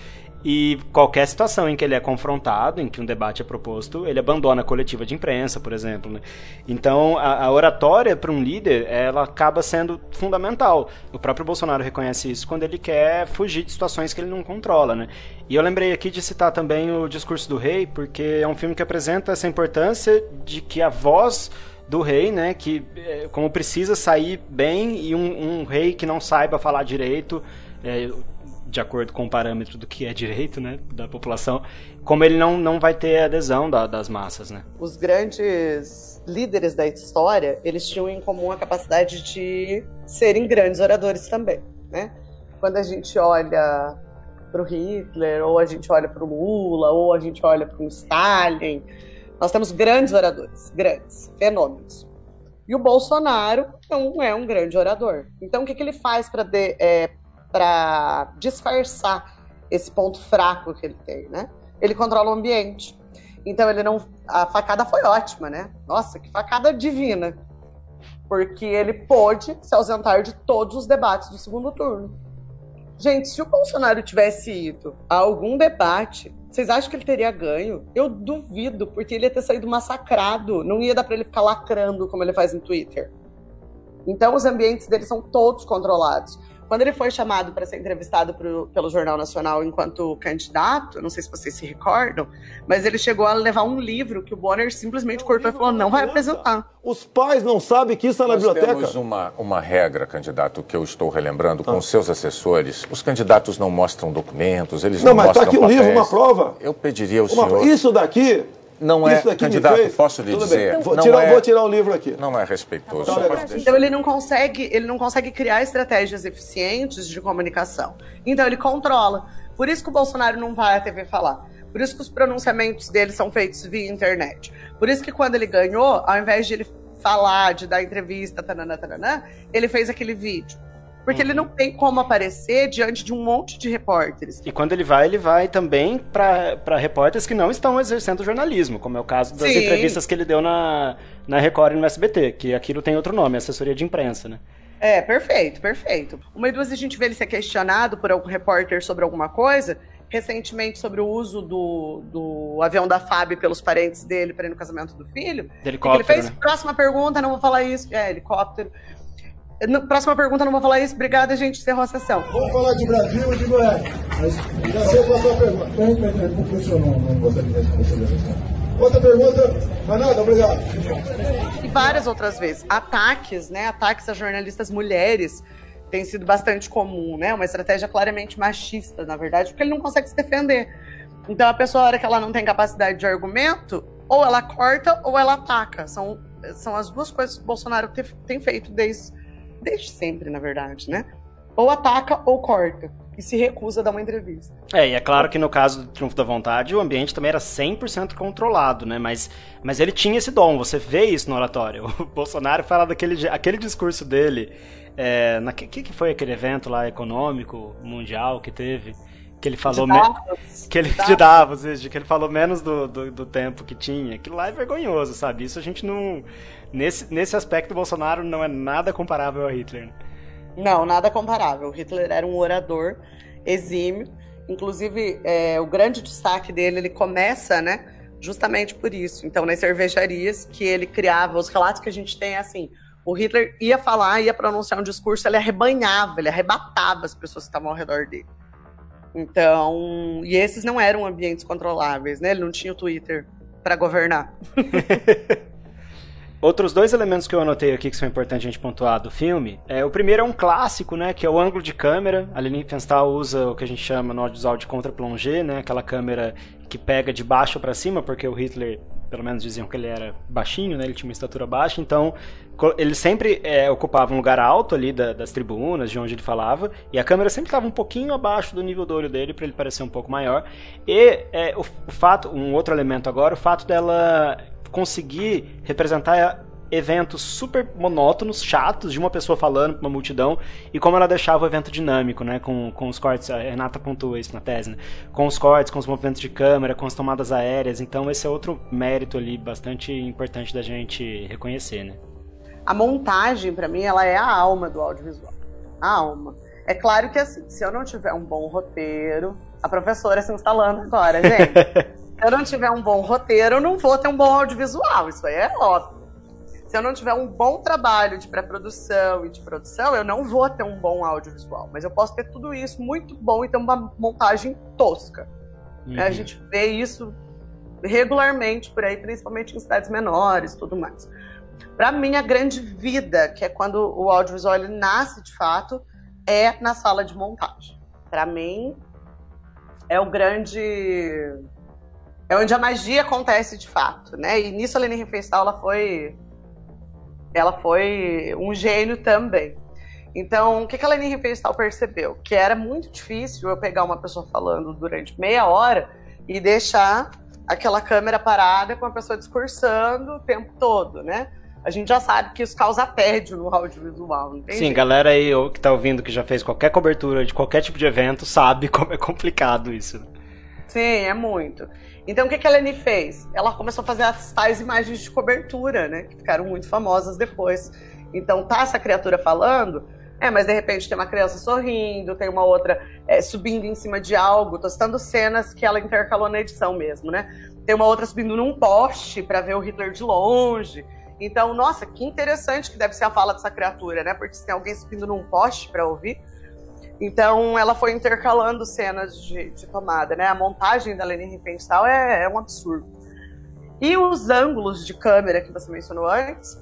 e qualquer situação em que ele é confrontado, em que um debate é proposto, ele abandona a coletiva de imprensa, por exemplo. Né? Então, a, a oratória para um líder, ela acaba sendo fundamental. O próprio Bolsonaro reconhece isso quando ele quer fugir de situações que ele não controla. Né? E eu lembrei aqui de citar também o Discurso do Rei, porque é um filme que apresenta essa importância de que a voz do rei, né, que é, como precisa sair bem e um, um rei que não saiba falar direito, é, de acordo com o parâmetro do que é direito, né, da população, como ele não, não vai ter adesão da, das massas, né. Os grandes líderes da história, eles tinham em comum a capacidade de serem grandes oradores também, né. Quando a gente olha para o Hitler, ou a gente olha para o Lula, ou a gente olha para o Stalin, nós temos grandes oradores, grandes, fenômenos. E o Bolsonaro não é um grande orador. Então, o que, que ele faz para é, para disfarçar esse ponto fraco que ele tem, né? Ele controla o ambiente. Então ele não. A facada foi ótima, né? Nossa, que facada divina. Porque ele pôde se ausentar de todos os debates do segundo turno. Gente, se o Bolsonaro tivesse ido a algum debate, vocês acham que ele teria ganho? Eu duvido, porque ele ia ter saído massacrado. Não ia dar para ele ficar lacrando como ele faz no Twitter. Então, os ambientes dele são todos controlados. Quando ele foi chamado para ser entrevistado pro, pelo Jornal Nacional enquanto candidato, não sei se vocês se recordam, mas ele chegou a levar um livro que o Bonner simplesmente cortou e falou: não vai apresentar. Os pais não sabem que isso é na Nós biblioteca. Temos uma, uma regra, candidato, que eu estou relembrando com ah. seus assessores. Os candidatos não mostram documentos, eles não, não mostram. Não, mas está aqui um livro, uma prova. Eu pediria ao uma, senhor. Isso daqui não é, candidato, posso lhe Tudo dizer. Vou, tirar, é, vou tirar o livro aqui. Não é respeitoso. Então, então ele não consegue, ele não consegue criar estratégias eficientes de comunicação. Então ele controla. Por isso que o Bolsonaro não vai à TV falar. Por isso que os pronunciamentos dele são feitos via internet. Por isso que quando ele ganhou, ao invés de ele falar, de dar entrevista, tanana, tanana, ele fez aquele vídeo. Porque ele não tem como aparecer diante de um monte de repórteres. E quando ele vai, ele vai também para repórteres que não estão exercendo jornalismo, como é o caso das Sim. entrevistas que ele deu na, na Record e no SBT, que aquilo tem outro nome, assessoria de imprensa, né? É, perfeito, perfeito. Uma e duas a gente vê ele ser questionado por algum repórter sobre alguma coisa, recentemente sobre o uso do, do avião da FAB pelos parentes dele para ir no casamento do filho. De helicóptero, ele fez, né? próxima pergunta, não vou falar isso. É, helicóptero. Próxima pergunta, não vou falar isso. Obrigada, gente. Encerrou a sessão. Vamos falar de Brasil e de Goiás. Mas já sei qual a sua pergunta. Não, não gostaria de responder a sessão? Outra pergunta? Mas nada, obrigado. E várias outras vezes. Ataques, né? Ataques a jornalistas mulheres tem sido bastante comum, né? Uma estratégia claramente machista, na verdade, porque ele não consegue se defender. Então a pessoa, a hora que ela não tem capacidade de argumento, ou ela corta ou ela ataca. São, são as duas coisas que o Bolsonaro tem feito desde desde sempre, na verdade, né? Ou ataca ou corta. E se recusa a dar uma entrevista. É, e é claro que no caso do Triunfo da Vontade, o ambiente também era 100% controlado, né? Mas, mas ele tinha esse dom, você vê isso no oratório. [laughs] O Bolsonaro fala daquele aquele discurso dele. É, na, que, que foi aquele evento lá econômico, mundial que teve? Que ele falou Davos, que ele de Davos, que ele falou menos do, do, do, tempo que tinha. Aquilo lá é vergonhoso, sabe? Isso a gente não nesse, nesse aspecto o Bolsonaro não é nada comparável ao Hitler. Não, nada comparável. O Hitler era um orador exímio. Inclusive, é, o grande destaque dele, ele começa, né, justamente por isso. Então, nas cervejarias que ele criava, os relatos que a gente tem é assim, o Hitler ia falar, ia pronunciar um discurso, ele arrebanhava, ele arrebatava as pessoas que estavam ao redor dele. Então, e esses não eram ambientes controláveis, né? Ele não tinha o Twitter para governar. [laughs] Outros dois elementos que eu anotei aqui que são importantes a gente pontuar do filme, é o primeiro é um clássico, né, que é o ângulo de câmera. A Lili usa o que a gente chama no audiovisual de contra-plongé, né, aquela câmera que pega de baixo para cima, porque o Hitler, pelo menos diziam que ele era baixinho, né, ele tinha uma estatura baixa, então ele sempre é, ocupava um lugar alto ali da, das tribunas, de onde ele falava, e a câmera sempre estava um pouquinho abaixo do nível do olho dele para ele parecer um pouco maior. E é, o, o fato, um outro elemento agora, o fato dela conseguir representar eventos super monótonos, chatos, de uma pessoa falando para uma multidão, e como ela deixava o evento dinâmico, né, com, com os cortes, a Renata pontua isso na tese, né, com os cortes, com os movimentos de câmera, com as tomadas aéreas, então esse é outro mérito ali bastante importante da gente reconhecer, né. A montagem, para mim, ela é a alma do audiovisual, a alma. É claro que assim, se eu não tiver um bom roteiro, a professora se instalando agora, gente. [laughs] se eu não tiver um bom roteiro, eu não vou ter um bom audiovisual. Isso aí é óbvio. Se eu não tiver um bom trabalho de pré-produção e de produção, eu não vou ter um bom audiovisual. Mas eu posso ter tudo isso muito bom e ter uma montagem tosca. Uhum. A gente vê isso regularmente por aí, principalmente em cidades menores e tudo mais. Para mim, a grande vida, que é quando o audiovisual ele nasce de fato, é na sala de montagem. Para mim, é o grande. É onde a magia acontece de fato, né? E nisso a Lene Riefenstahl, ela foi. Ela foi um gênio também. Então, o que a Lene Riefenstahl percebeu? Que era muito difícil eu pegar uma pessoa falando durante meia hora e deixar aquela câmera parada com a pessoa discursando o tempo todo, né? A gente já sabe que isso causa tédio no audiovisual, não tem Sim, galera aí que tá ouvindo que já fez qualquer cobertura de qualquer tipo de evento sabe [laughs] como é complicado isso. Sim, é muito. Então o que, que a Leni fez? Ela começou a fazer as tais imagens de cobertura, né? Que ficaram muito famosas depois. Então tá essa criatura falando, é, mas de repente tem uma criança sorrindo, tem uma outra é, subindo em cima de algo. Tô citando cenas que ela intercalou na edição mesmo, né? Tem uma outra subindo num poste para ver o Hitler de longe. Então, nossa, que interessante que deve ser a fala dessa criatura, né? Porque se tem alguém subindo num poste para ouvir. Então, ela foi intercalando cenas de, de tomada, né? A montagem da Leni Riefenstahl é, é um absurdo. E os ângulos de câmera que você mencionou antes,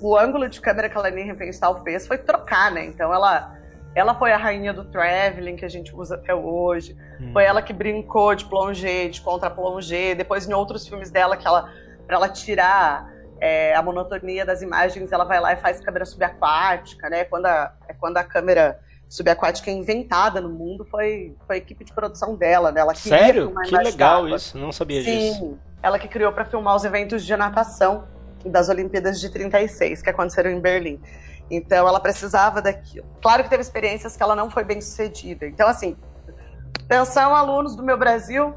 o ângulo de câmera que a Leni Riefenstahl fez foi trocar, né? Então, ela, ela foi a rainha do traveling que a gente usa até hoje. Foi ela que brincou de plongé, de contra-plongé. Depois, em outros filmes dela, que ela, pra ela tirar é, a monotonia das imagens, ela vai lá e faz câmera subaquática, né? Quando a, é quando a câmera subaquática inventada no mundo, foi, foi a equipe de produção dela, né? Ela Sério? Que legal d'água. isso, não sabia Sim, disso. ela que criou para filmar os eventos de natação das Olimpíadas de 36, que aconteceram em Berlim. Então ela precisava daquilo. Claro que teve experiências que ela não foi bem sucedida. Então, assim, atenção, alunos do meu Brasil.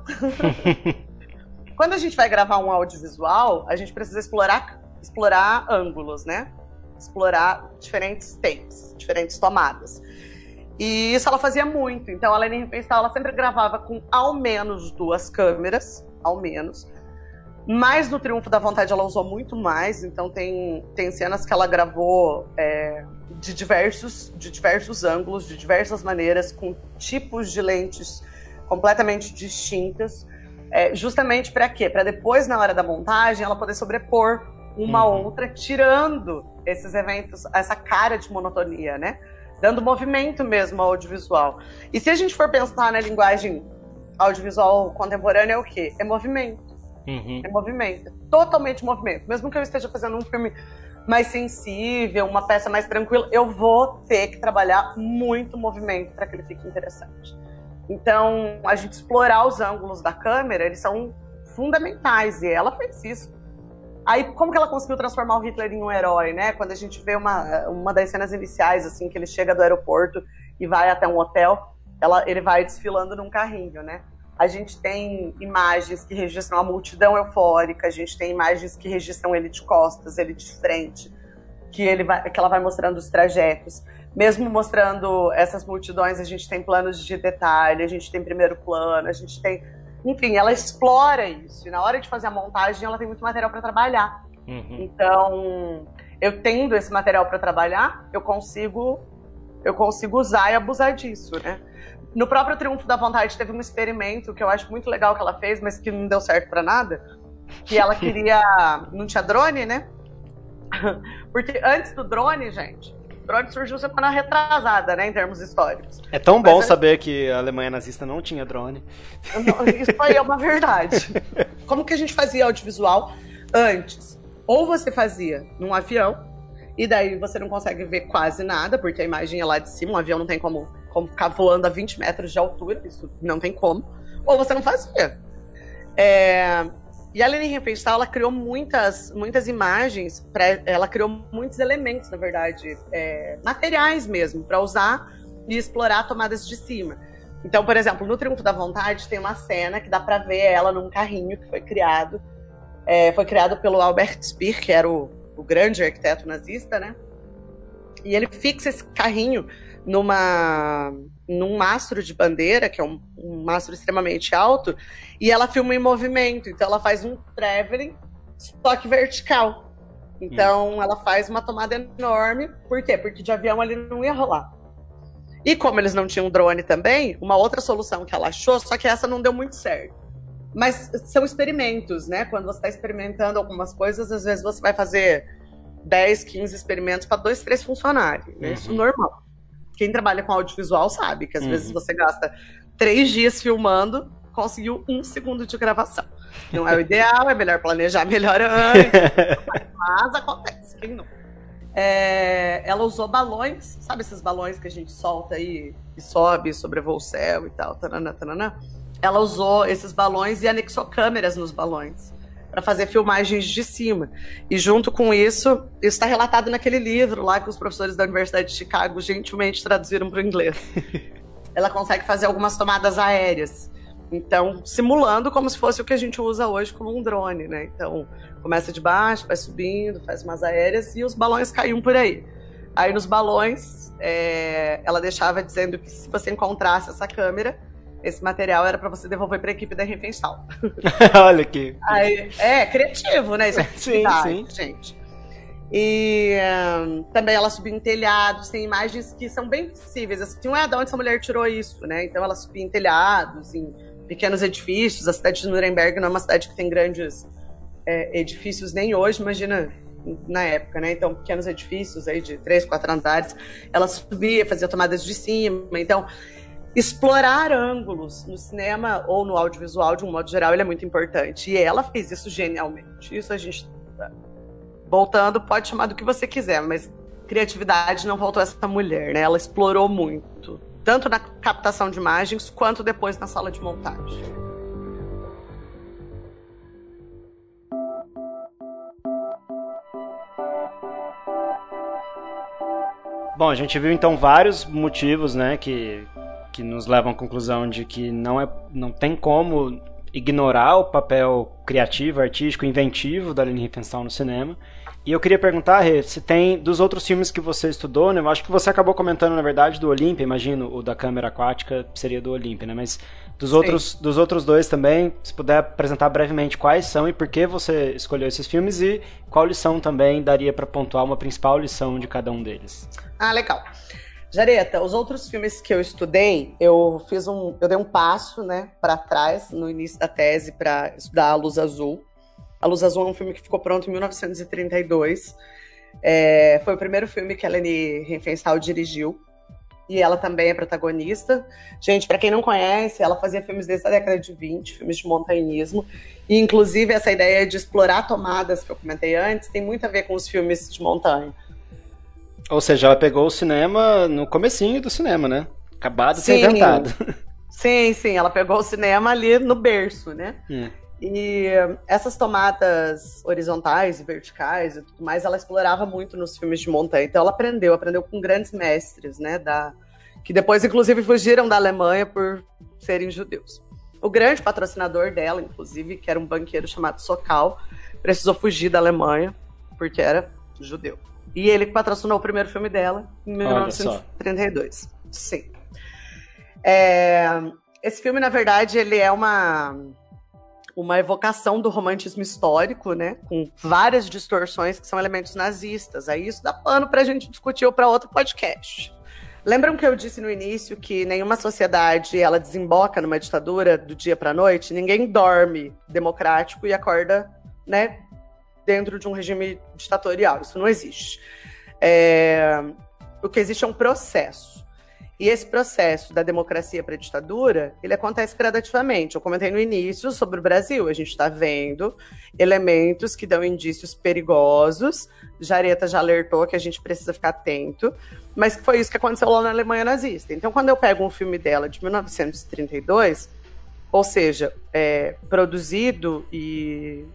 [laughs] Quando a gente vai gravar um audiovisual, a gente precisa explorar, explorar ângulos, né? Explorar diferentes takes, diferentes tomadas. E isso ela fazia muito. Então a Leni Riefenstahl, ela sempre gravava com ao menos duas câmeras, ao menos. Mas no Triunfo da Vontade ela usou muito mais, então tem, tem cenas que ela gravou é, de, diversos, de diversos ângulos, de diversas maneiras, com tipos de lentes completamente distintas. É, justamente para quê? Para depois, na hora da montagem, ela poder sobrepor uma Uhum. outra, tirando esses eventos, essa cara de monotonia, né? Dando movimento mesmo ao audiovisual. E se a gente for pensar na linguagem audiovisual contemporânea, é o quê? É movimento. Uhum. É movimento. Totalmente movimento. Mesmo que eu esteja fazendo um filme mais sensível, uma peça mais tranquila, eu vou ter que trabalhar muito movimento para que ele fique interessante. Então, a gente explorar os ângulos da câmera, eles são fundamentais e ela fez isso. Aí, como que ela conseguiu transformar o Hitler em um herói, né? Quando a gente vê uma, uma das cenas iniciais, assim, que ele chega do aeroporto e vai até um hotel, ela, ele vai desfilando num carrinho, né? A gente tem imagens que registram a multidão eufórica, a gente tem imagens que registram ele de costas, ele de frente, que, ele vai, que ela vai mostrando os trajetos. Mesmo mostrando essas multidões, a gente tem planos de detalhe, a gente tem primeiro plano, a gente tem. Enfim, ela explora isso. E na hora de fazer a montagem, ela tem muito material para trabalhar. Uhum. Então, eu tendo esse material para trabalhar, eu consigo eu consigo usar e abusar disso, né? No próprio Triunfo da Vontade teve um experimento que eu acho muito legal que ela fez, mas que não deu certo para nada, que ela [laughs] queria não tinha drone, né? Porque antes do drone, gente, o drone surgiu semana retrasada, né, em termos históricos. É tão bom Mas é- saber que a Alemanha nazista não tinha drone. Não, Isso aí é uma verdade. [laughs] Como que a gente fazia audiovisual antes? Ou você fazia num avião, e daí você não consegue ver quase nada, porque a imagem é lá de cima, um avião não tem como, como ficar voando a 20 metros de altura, isso não tem como. Ou você não fazia. É, E a Leni Riefenstahl, ela criou muitas, muitas imagens, pra, ela criou muitos elementos, na verdade, é, materiais mesmo, para usar e explorar tomadas de cima. Então, por exemplo, no Triunfo da Vontade tem uma cena que dá para ver ela num carrinho que foi criado. é, foi criado pelo Albert Speer, que era o, o grande arquiteto nazista, né? E ele fixa esse carrinho numa num mastro de bandeira, que é um, um mastro extremamente alto, e ela filma em movimento. Então ela faz um traveling, só que vertical. Então ela faz uma tomada enorme. Por quê? Porque de avião ali não ia rolar. E como eles não tinham drone também, uma outra solução que ela achou, só que essa não deu muito certo. Mas são experimentos, né? Quando você está experimentando algumas coisas, às vezes você vai fazer 10, 15 experimentos para dois, três funcionarem. Né? Isso é normal. Quem trabalha com audiovisual sabe que às Uhum. vezes você gasta três dias filmando, conseguiu um segundo de gravação. Não é o ideal, é melhor planejar melhor antes, [laughs] mas acontece, quem não? É, ela usou balões, sabe esses balões que a gente solta aí e sobe, sobrevoa o céu e tal, tanana, tanana? Ela usou esses balões e anexou câmeras nos balões para fazer filmagens de cima. E junto com isso, isso está relatado naquele livro lá que os professores da Universidade de Chicago gentilmente traduziram para o inglês. [laughs] Ela consegue fazer algumas tomadas aéreas. Então, simulando como se fosse o que a gente usa hoje como um drone, né? Então, começa de baixo, vai subindo, faz umas aéreas e os balões caíam por aí. Aí nos balões, é, ela deixava dizendo que se você encontrasse essa câmera, esse material era para você devolver para a equipe da Riefenstahl. [laughs] Olha aqui. Aí, é, criativo, né? Isso é [laughs] Sim, sim. gente. E ahn, também ela subiu em telhados, tem imagens que são bem possíveis. Assim, não é de onde essa mulher tirou isso, né? Então ela subia em telhados, em pequenos edifícios. A cidade de Nuremberg não é uma cidade que tem grandes é, edifícios nem hoje, imagina na época, né? Então, pequenos edifícios aí de três, quatro andares. Ela subia, fazia tomadas de cima. Então, explorar ângulos no cinema ou no audiovisual, de um modo geral, ele é muito importante. E ela fez isso genialmente. Isso a gente, voltando, pode chamar do que você quiser, mas criatividade não faltou essa mulher, né? Ela explorou muito, tanto na captação de imagens quanto depois na sala de montagem. Bom, a gente viu então vários motivos, né, que, que nos levam à conclusão de que não, é, não tem como ignorar o papel criativo, artístico, inventivo da Aline Riefenstahl no cinema. E eu queria perguntar, Rê, se tem dos outros filmes que você estudou, né? Eu acho que você acabou comentando, na verdade, do Olímpia, imagino, o da câmera aquática seria do Olímpia, né? Mas dos outros, dos outros dois também, se puder apresentar brevemente quais são e por que você escolheu esses filmes e qual lição também daria para pontuar uma principal lição de cada um deles. Ah, legal. Jareta, os outros filmes que eu estudei, eu fiz um, eu dei um passo, né, para trás no início da tese para estudar A Luz Azul. A Luz Azul é um filme que ficou pronto em 1932. É, foi o primeiro filme que a Leni Riefenstahl dirigiu. E ela também é protagonista. Gente, para quem não conhece, ela fazia filmes desde a década de 20, filmes de montanhismo. E, inclusive, essa ideia de explorar tomadas que eu comentei antes tem muito a ver com os filmes de montanha. Ou seja, ela pegou o cinema no comecinho do cinema, né? Acabado de ser Sim. inventado. Sim, sim, ela pegou o cinema ali no berço, né? Hum. E eh, essas tomadas horizontais e verticais e tudo mais, ela explorava muito nos filmes de montanha. Então ela aprendeu, aprendeu com grandes mestres, né? Da, que depois, inclusive, fugiram da Alemanha por serem judeus. O grande patrocinador dela, inclusive, que era um banqueiro chamado Sokal, precisou fugir da Alemanha porque era judeu. E ele que patrocinou o primeiro filme dela em Olha só. 1932. Sim. É, esse filme, na verdade, ele é uma uma evocação do romantismo histórico, né, com várias distorções que são elementos nazistas. Aí isso dá pano pra gente discutir ou para outro podcast. Lembram que eu disse no início que nenhuma sociedade ela desemboca numa ditadura do dia para noite? Ninguém dorme democrático e acorda, né, dentro de um regime ditatorial. Isso não existe. É, O que existe é um processo. E esse processo da democracia para a ditadura, ele acontece gradativamente. Eu comentei no início sobre o Brasil. A gente está vendo elementos que dão indícios perigosos. Jareta já alertou que a gente precisa ficar atento. Mas foi isso que aconteceu lá na Alemanha nazista. Então, quando eu pego um filme dela de 1932, ou seja, é, produzido e,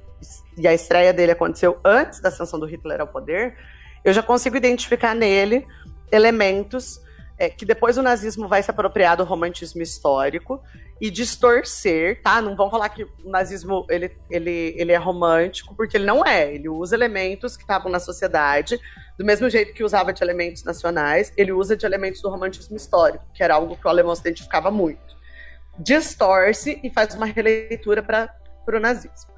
e a estreia dele aconteceu antes da ascensão do Hitler ao poder, eu já consigo identificar nele elementos é, que depois o nazismo vai se apropriar do romantismo histórico e distorcer, tá? Não vão falar que o nazismo ele, ele, ele é romântico, porque ele não é. Ele usa elementos que estavam na sociedade Do mesmo jeito que usava de elementos nacionais, ele usa de elementos do romantismo histórico, que era algo que o alemão se identificava muito. Distorce e faz uma releitura para o nazismo.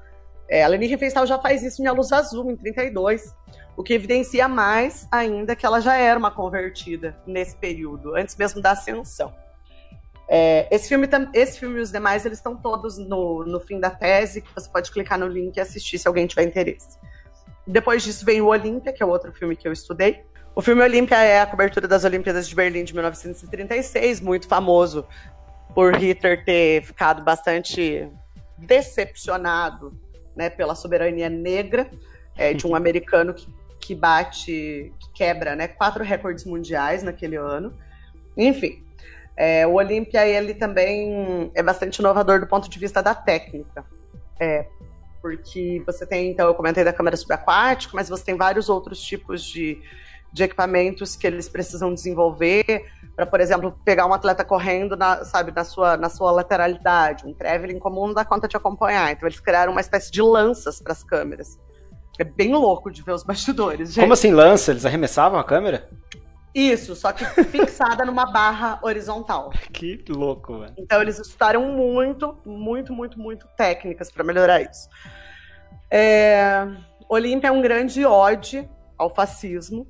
É, a Leni Riefenstahl já faz isso em A Luz Azul, em 32, o que evidencia mais ainda que ela já era uma convertida nesse período, antes mesmo da ascensão. É, esse, filme, esse filme e os demais, eles estão todos no, no fim da tese, que você pode clicar no link e assistir se alguém tiver interesse. Depois disso vem o Olímpia, que é outro filme que eu estudei. O filme Olímpia é a cobertura das Olimpíadas de Berlim de 1936, muito famoso por Hitler ter ficado bastante decepcionado né, pela soberania negra é, de um [laughs] americano que, que bate, que quebra né, quatro recordes mundiais naquele ano. Enfim, é, o Olímpia ele também é bastante inovador do ponto de vista da técnica. É, porque você tem, então, eu comentei da câmera subaquática, mas você tem vários outros tipos de, de equipamentos que eles precisam desenvolver para, por exemplo, pegar um atleta correndo, na, sabe, na sua, na sua lateralidade. Um traveling comum não dá conta de acompanhar. Então, eles criaram uma espécie de lanças para as câmeras. É bem louco de ver os bastidores, gente. Como assim lança? Eles arremessavam a câmera? Isso, só que [laughs] fixada numa barra horizontal. Que louco, velho. Então eles estudaram muito, muito, muito, muito técnicas para melhorar isso. É... Olímpia é um grande ode ao fascismo,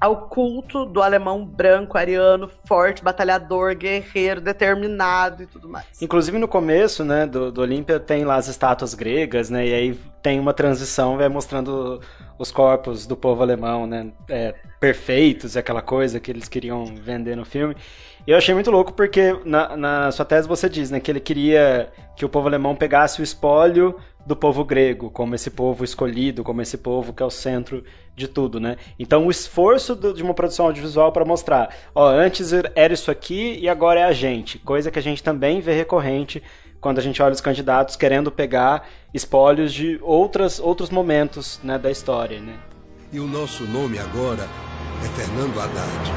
ao culto do alemão branco, ariano, forte, batalhador, guerreiro, determinado e tudo mais. Inclusive no começo, né, do, do Olímpia tem lá as estátuas gregas, né, e aí tem uma transição, vai mostrando os corpos do povo alemão, né, é, perfeitos, aquela coisa que eles queriam vender no filme. E eu achei muito louco porque na, na sua tese você diz, né, que ele queria que o povo alemão pegasse o espólio do povo grego, como esse povo escolhido, como esse povo que é o centro de tudo, né? Então o esforço do, de uma produção audiovisual para mostrar, ó, antes era isso aqui e agora é a gente, coisa que a gente também vê recorrente quando a gente olha os candidatos querendo pegar espólios de outras, outros momentos né, da história, né? E o nosso nome agora é Fernando Haddad.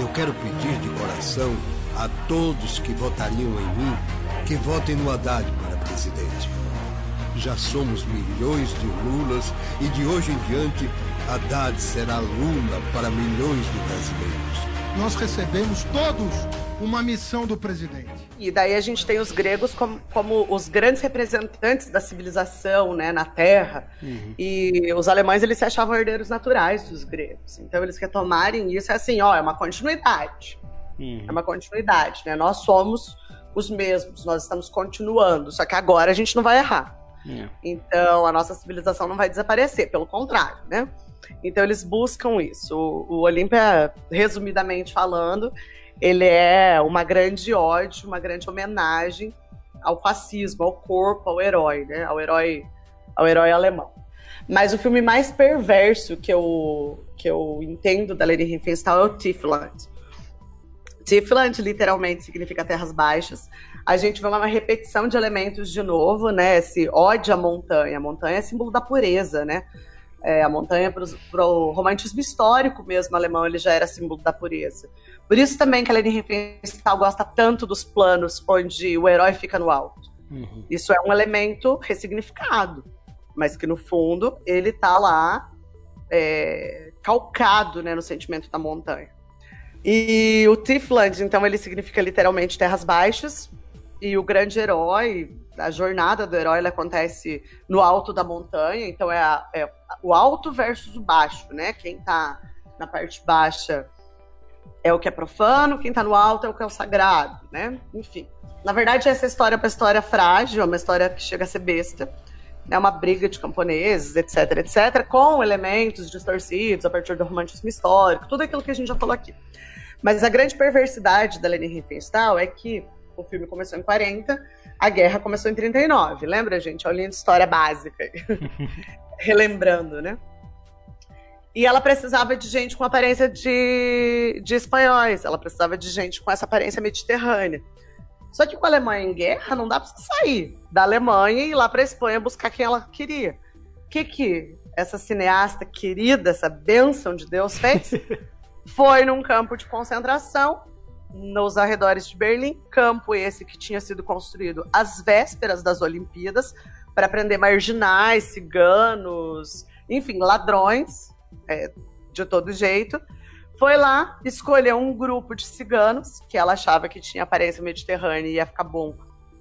Eu quero pedir de coração a todos que votariam em mim que votem no Haddad para presidente. Já somos milhões de Lulas e de hoje em diante, Haddad será Lula para milhões de brasileiros. Nós recebemos todos uma missão do presidente. E daí a gente tem os gregos como, como os grandes representantes da civilização né, na Terra. Uhum. E os alemães eles se achavam herdeiros naturais dos gregos. Então eles retomarem isso é assim, ó, é uma continuidade. Uhum. É uma continuidade, né? Nós somos os mesmos, nós estamos continuando, só que agora a gente não vai errar. É. Então a nossa civilização não vai desaparecer, pelo contrário, né? Então eles buscam isso. O, o Olímpia, resumidamente falando, ele é uma grande ódio, uma grande homenagem ao fascismo, ao corpo, ao herói, né? Ao herói, ao herói alemão. Mas o filme mais perverso que eu, que eu entendo da Leni Riefenstahl é o Tiefland. Tiefland literalmente significa terras baixas. A gente vê uma repetição de elementos de novo, né? Esse ódio à montanha. A montanha é símbolo da pureza, né? É, a montanha para o romantismo histórico mesmo alemão, ele já era símbolo da pureza. Por isso também que a Leni Riefenstahl gosta tanto dos planos onde o herói fica no alto. Uhum. Isso é um elemento ressignificado, mas que no fundo ele está lá é, calcado né, no sentimento da montanha. E o Tiefland, então, ele significa literalmente terras baixas. E o grande herói, a jornada do herói, ela acontece no alto da montanha. Então, é, a, é o alto versus o baixo, né? Quem tá na parte baixa é o que é profano, quem tá no alto é o que é o sagrado, né? Enfim. Na verdade, essa história é uma história frágil, é uma história que chega a ser besta. É uma briga de camponeses, etc, etc, com elementos distorcidos a partir do romantismo histórico, tudo aquilo que a gente já falou aqui. Mas a grande perversidade da Leni Riefenstahl é que o filme começou em 40, a guerra começou em 39. Lembra, gente? Olha a história básica. [laughs] Relembrando, né? E ela precisava de gente com aparência de, de espanhóis, ela precisava de gente com essa aparência mediterrânea. Só que com a Alemanha em guerra, não dá para sair da Alemanha e ir lá para a Espanha buscar quem ela queria. O que que essa cineasta querida, essa bênção de Deus fez? [laughs] Foi num campo de concentração nos arredores de Berlim, campo esse que tinha sido construído às vésperas das Olimpíadas para prender marginais, ciganos, enfim, ladrões, é, de todo jeito, foi lá, escolheu um grupo de ciganos, que ela achava que tinha aparência mediterrânea e ia ficar bom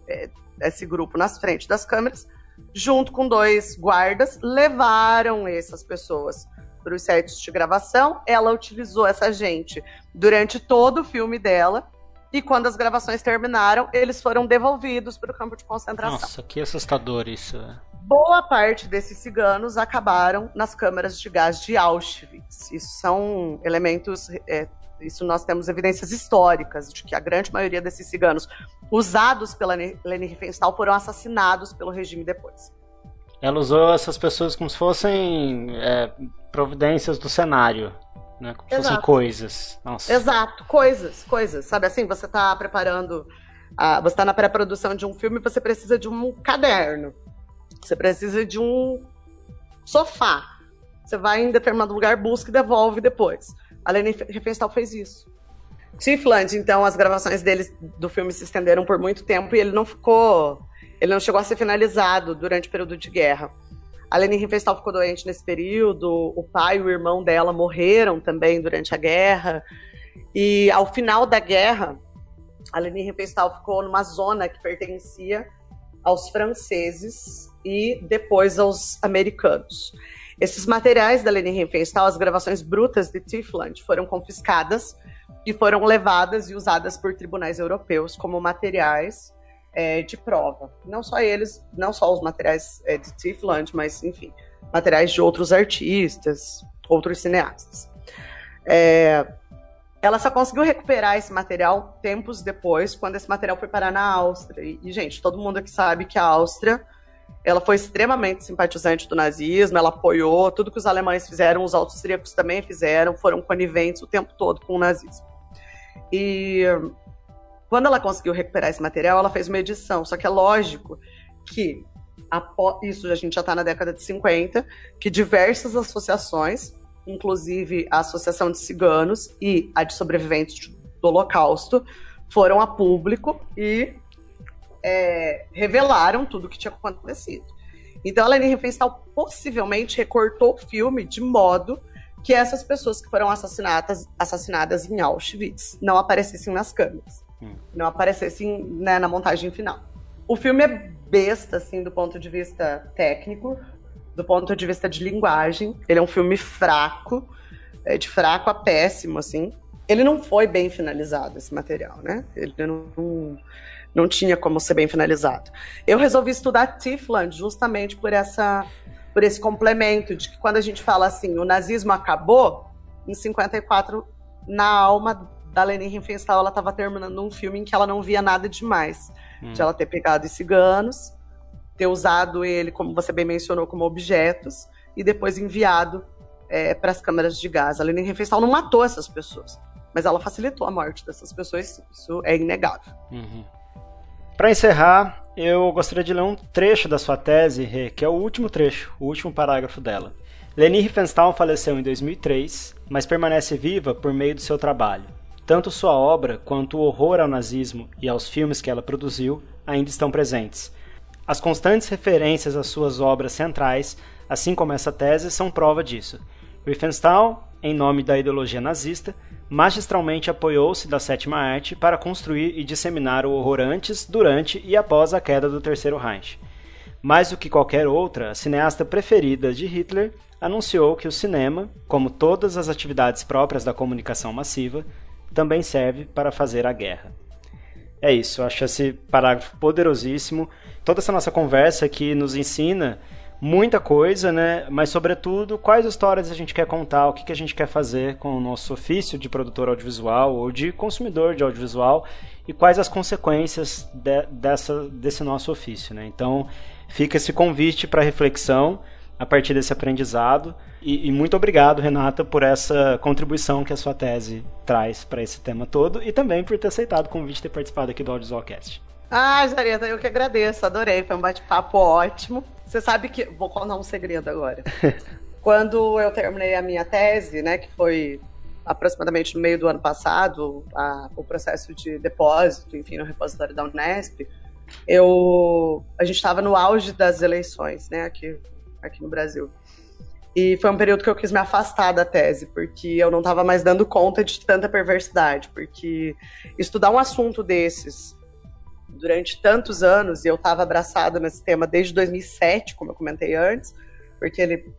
é, esse grupo nas frentes das câmeras, junto com dois guardas, levaram essas pessoas para os sets de gravação. Ela utilizou essa gente durante todo o filme dela. E quando as gravações terminaram, eles foram devolvidos para o campo de concentração. Nossa, que assustador isso. Boa parte desses ciganos acabaram nas câmaras de gás de Auschwitz. Isso são elementos é, isso nós temos evidências históricas de que a grande maioria desses ciganos usados pela Leni Riefenstahl foram assassinados pelo regime depois. Ela usou essas pessoas como se fossem é, providências do cenário, né? Como se fossem coisas. Nossa. Exato, coisas, coisas. Sabe assim, você está preparando, a, você está na pré-produção de um filme, você precisa de um caderno, você precisa de um sofá. Você vai em determinado lugar, busca e devolve depois. A Leni Riefenstahl fez isso. Tifland, então, as gravações dele do filme se estenderam por muito tempo e ele não ficou. Ele não chegou a ser finalizado durante o período de guerra. A Leni Riefenstahl ficou doente nesse período, o pai e o irmão dela morreram também durante a guerra. E ao final da guerra, a Leni Riefenstahl ficou numa zona que pertencia aos franceses e depois aos americanos. Esses materiais da Leni Riefenstahl, as gravações brutas de Tiefland, foram confiscadas e foram levadas e usadas por tribunais europeus como materiais é, de prova. Não só eles, não só os materiais é, de Tiefland, mas, enfim, materiais de outros artistas, outros cineastas. É, ela só conseguiu recuperar esse material tempos depois, quando esse material foi parar na Áustria. E, e gente, todo mundo aqui sabe que a Áustria ela foi extremamente simpatizante do nazismo, ela apoiou tudo que os alemães fizeram, os austríacos também fizeram, foram coniventes o tempo todo com o nazismo. E quando ela conseguiu recuperar esse material, ela fez uma edição. Só que é lógico que isso a gente já está na década de 50, que diversas associações, inclusive a Associação de Ciganos e a de Sobreviventes do Holocausto, foram a público e é, revelaram tudo o que tinha acontecido. Então a Leni Riefenstahl possivelmente recortou o filme de modo que essas pessoas que foram assassinadas, assassinadas em Auschwitz não aparecessem nas câmeras, hum. não aparecessem né, na montagem final. O filme é besta, assim, do ponto de vista técnico, do ponto de vista de linguagem. Ele é um filme fraco, é de fraco a péssimo, assim. Ele não foi bem finalizado, esse material, né? Ele não não tinha como ser bem finalizado. Eu resolvi estudar Tifland justamente por essa por esse complemento de que quando a gente fala assim, o nazismo acabou, em 54 na alma da Leni Riefenstahl, ela estava terminando um filme em que ela não via nada demais. Hum. De ela ter pegado esses ciganos, ter usado ele, como você bem mencionou, como objetos, e depois enviado é, para as câmeras de gás. A Leni Riefenstahl não matou essas pessoas, mas ela facilitou a morte dessas pessoas, isso é inegável. Uhum. Para encerrar, eu gostaria de ler um trecho da sua tese, que é o último trecho, o último parágrafo dela. Leni Riefenstahl faleceu em 2003, mas permanece viva por meio do seu trabalho. Tanto sua obra quanto o horror ao nazismo e aos filmes que ela produziu ainda estão presentes. As constantes referências às suas obras centrais, assim como essa tese, são prova disso. Riefenstahl, em nome da ideologia nazista, magistralmente apoiou-se da sétima arte para construir e disseminar o horror antes, durante e após a queda do Terceiro Reich. Mais do que qualquer outra, a cineasta preferida de Hitler anunciou que o cinema, como todas as atividades próprias da comunicação massiva, também serve para fazer a guerra. É isso, acho esse parágrafo poderosíssimo. Toda essa nossa conversa aqui nos ensina muita coisa, né? Mas, sobretudo, quais histórias a gente quer contar, o que, que a gente quer fazer com o nosso ofício de produtor audiovisual ou de consumidor de audiovisual e quais as consequências de, dessa, desse nosso ofício, né? Então, fica esse convite para reflexão a partir desse aprendizado. E, e, muito obrigado, Renata, por essa contribuição que a sua tese traz para esse tema todo e também por ter aceitado o convite de ter participado aqui do Audiovisualcast. Ah, Jareta, eu que agradeço, adorei, foi um bate-papo ótimo. Você sabe que. Vou contar um segredo agora. [laughs] Quando eu terminei a minha tese, né, que foi aproximadamente no meio do ano passado, a, o processo de depósito, enfim, no repositório da Unesp, eu, a gente estava no auge das eleições, né, aqui, aqui no Brasil. E foi um período que eu quis me afastar da tese, porque eu não estava mais dando conta de tanta perversidade. Porque estudar um assunto desses durante tantos anos, e eu estava abraçada nesse tema desde 2007, como eu comentei antes, porque ele,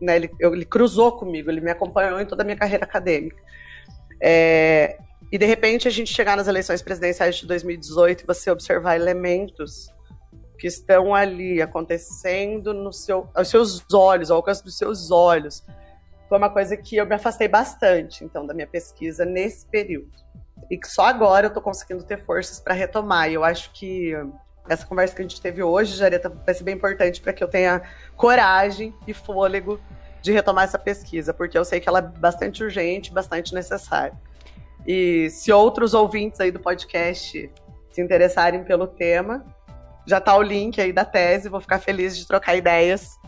né, ele, ele cruzou comigo, ele me acompanhou em toda a minha carreira acadêmica. É, e de repente a gente chegar nas eleições presidenciais de 2018 e você observar elementos que estão ali acontecendo no seu, aos seus olhos, ao alcance dos seus olhos, foi uma coisa que eu me afastei bastante, então, da minha pesquisa nesse período. E que só agora eu estou conseguindo ter forças para retomar. E eu acho que essa conversa que a gente teve hoje, Jareta, vai ser bem importante para que eu tenha coragem e fôlego de retomar essa pesquisa, porque eu sei que ela é bastante urgente, bastante necessária. E se outros ouvintes aí do podcast se interessarem pelo tema, já tá o link aí da tese, vou ficar feliz de trocar ideias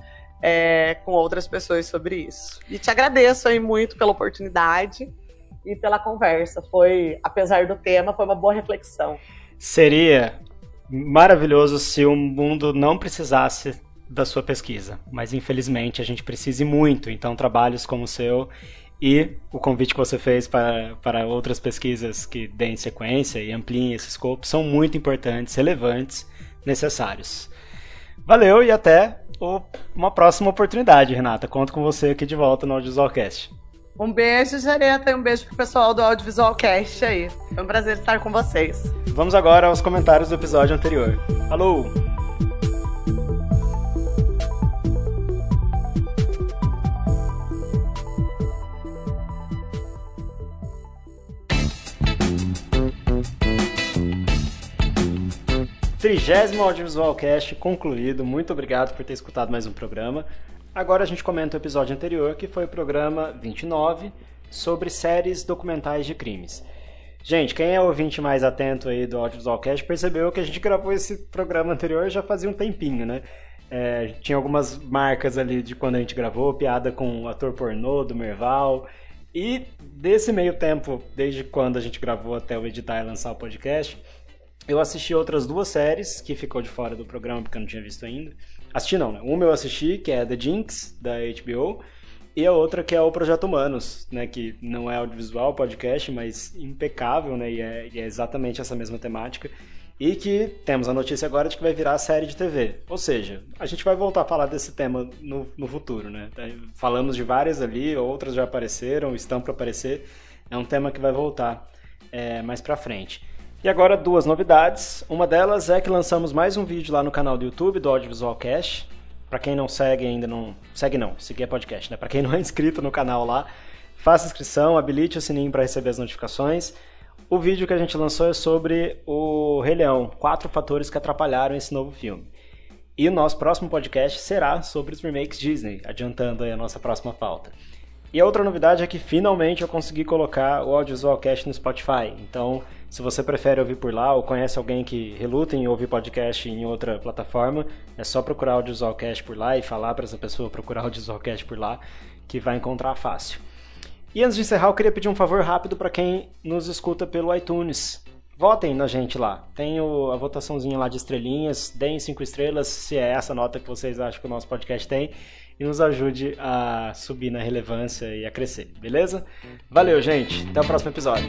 é, com outras pessoas sobre isso. E te agradeço aí muito pela oportunidade e pela conversa. Foi, apesar do tema, foi uma boa reflexão. Seria maravilhoso se o mundo não precisasse da sua pesquisa, mas infelizmente a gente precisa muito. Então, trabalhos como o seu e o convite que você fez para, para outras pesquisas que deem sequência e ampliem esse escopo são muito importantes, relevantes necessários. Valeu e até uma próxima oportunidade, Renata. Conto com você aqui de volta no Audiovisualcast. Um beijo, Jareta, e um beijo pro pessoal do Audiovisualcast aí. Foi um prazer estar com vocês. Vamos agora aos comentários do episódio anterior. Falou! 30 Audiovisual Cast concluído. Muito obrigado por ter escutado mais um programa. Agora a gente comenta o episódio anterior, que foi o programa 29, sobre séries documentais de crimes. Gente, quem é ouvinte mais atento aí do Audiovisual Cast percebeu que a gente gravou esse programa anterior já fazia um tempinho, né? É, tinha algumas marcas ali de quando a gente gravou, piada com o ator pornô do Merval. E desse meio tempo, desde quando a gente gravou até o editar e lançar o podcast, eu assisti outras duas séries que ficou de fora do programa porque eu não tinha visto ainda. Assisti não, né? Uma eu assisti, que é The Jinx, da HBO, e a outra que é o Projeto Humanos, né? Que não é audiovisual, podcast, mas impecável, né? E é, e é exatamente essa mesma temática. E que temos a notícia agora de que vai virar série de TV. Ou seja, a gente vai voltar a falar desse tema no, no futuro, né? Falamos de várias ali, outras já apareceram, estão para aparecer. É um tema que vai voltar é, mais para frente. E agora duas novidades. Uma delas é que lançamos mais um vídeo lá no canal do YouTube do Audiovisual Cash. Para quem não segue ainda, não segue não, seguir é podcast, né? Para quem não é inscrito no canal lá, faça inscrição, habilite o sininho para receber as notificações. O vídeo que a gente lançou é sobre o Rei Leão, quatro fatores que atrapalharam esse novo filme. E o nosso próximo podcast será sobre os remakes Disney, adiantando aí a nossa próxima pauta. E a outra novidade é que finalmente eu consegui colocar o Audiovisual Cast no Spotify. Então, se você prefere ouvir por lá ou conhece alguém que reluta em ouvir podcast em outra plataforma, é só procurar o Audiovisualcast por lá e falar para essa pessoa procurar o Audiovisualcast por lá, que vai encontrar fácil. E antes de encerrar, eu queria pedir um favor rápido para quem nos escuta pelo iTunes. Votem na gente lá. Tem o, a votaçãozinha lá de estrelinhas. Deem cinco estrelas se é essa nota que vocês acham que o nosso podcast tem. E nos ajude a subir na relevância e a crescer, beleza? Valeu, gente. Até o próximo episódio.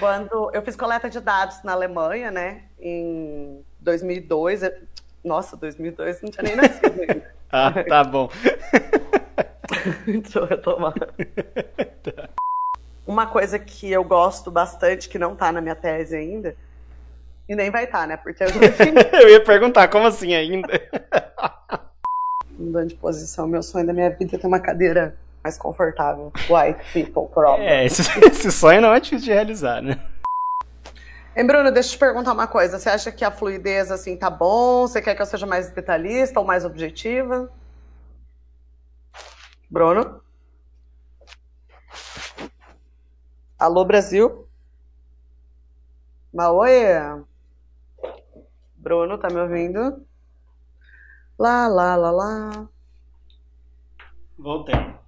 Quando eu fiz coleta de dados na Alemanha, né, em 2002, nossa, 2002 não tinha nem nascido ainda. [laughs] ah, tá bom. [laughs] Deixa eu retomar. tá. Uma coisa que eu gosto bastante, que não tá na minha tese ainda, e nem vai estar, tá, né, porque eu [laughs] eu ia perguntar, como assim ainda? Mudando de posição, meu sonho da minha vida é ter uma cadeira mais confortável. White people problem. É, esse, [laughs] esse sonho não é difícil de realizar, né? Hein, Bruno, deixa eu te perguntar uma coisa. Você acha que a fluidez, assim, tá bom? Você quer que eu seja mais detalhista ou mais objetiva? Bruno? Alô, Brasil? Maoê? Bruno, tá me ouvindo? Lá, lá, lá, lá. Voltei.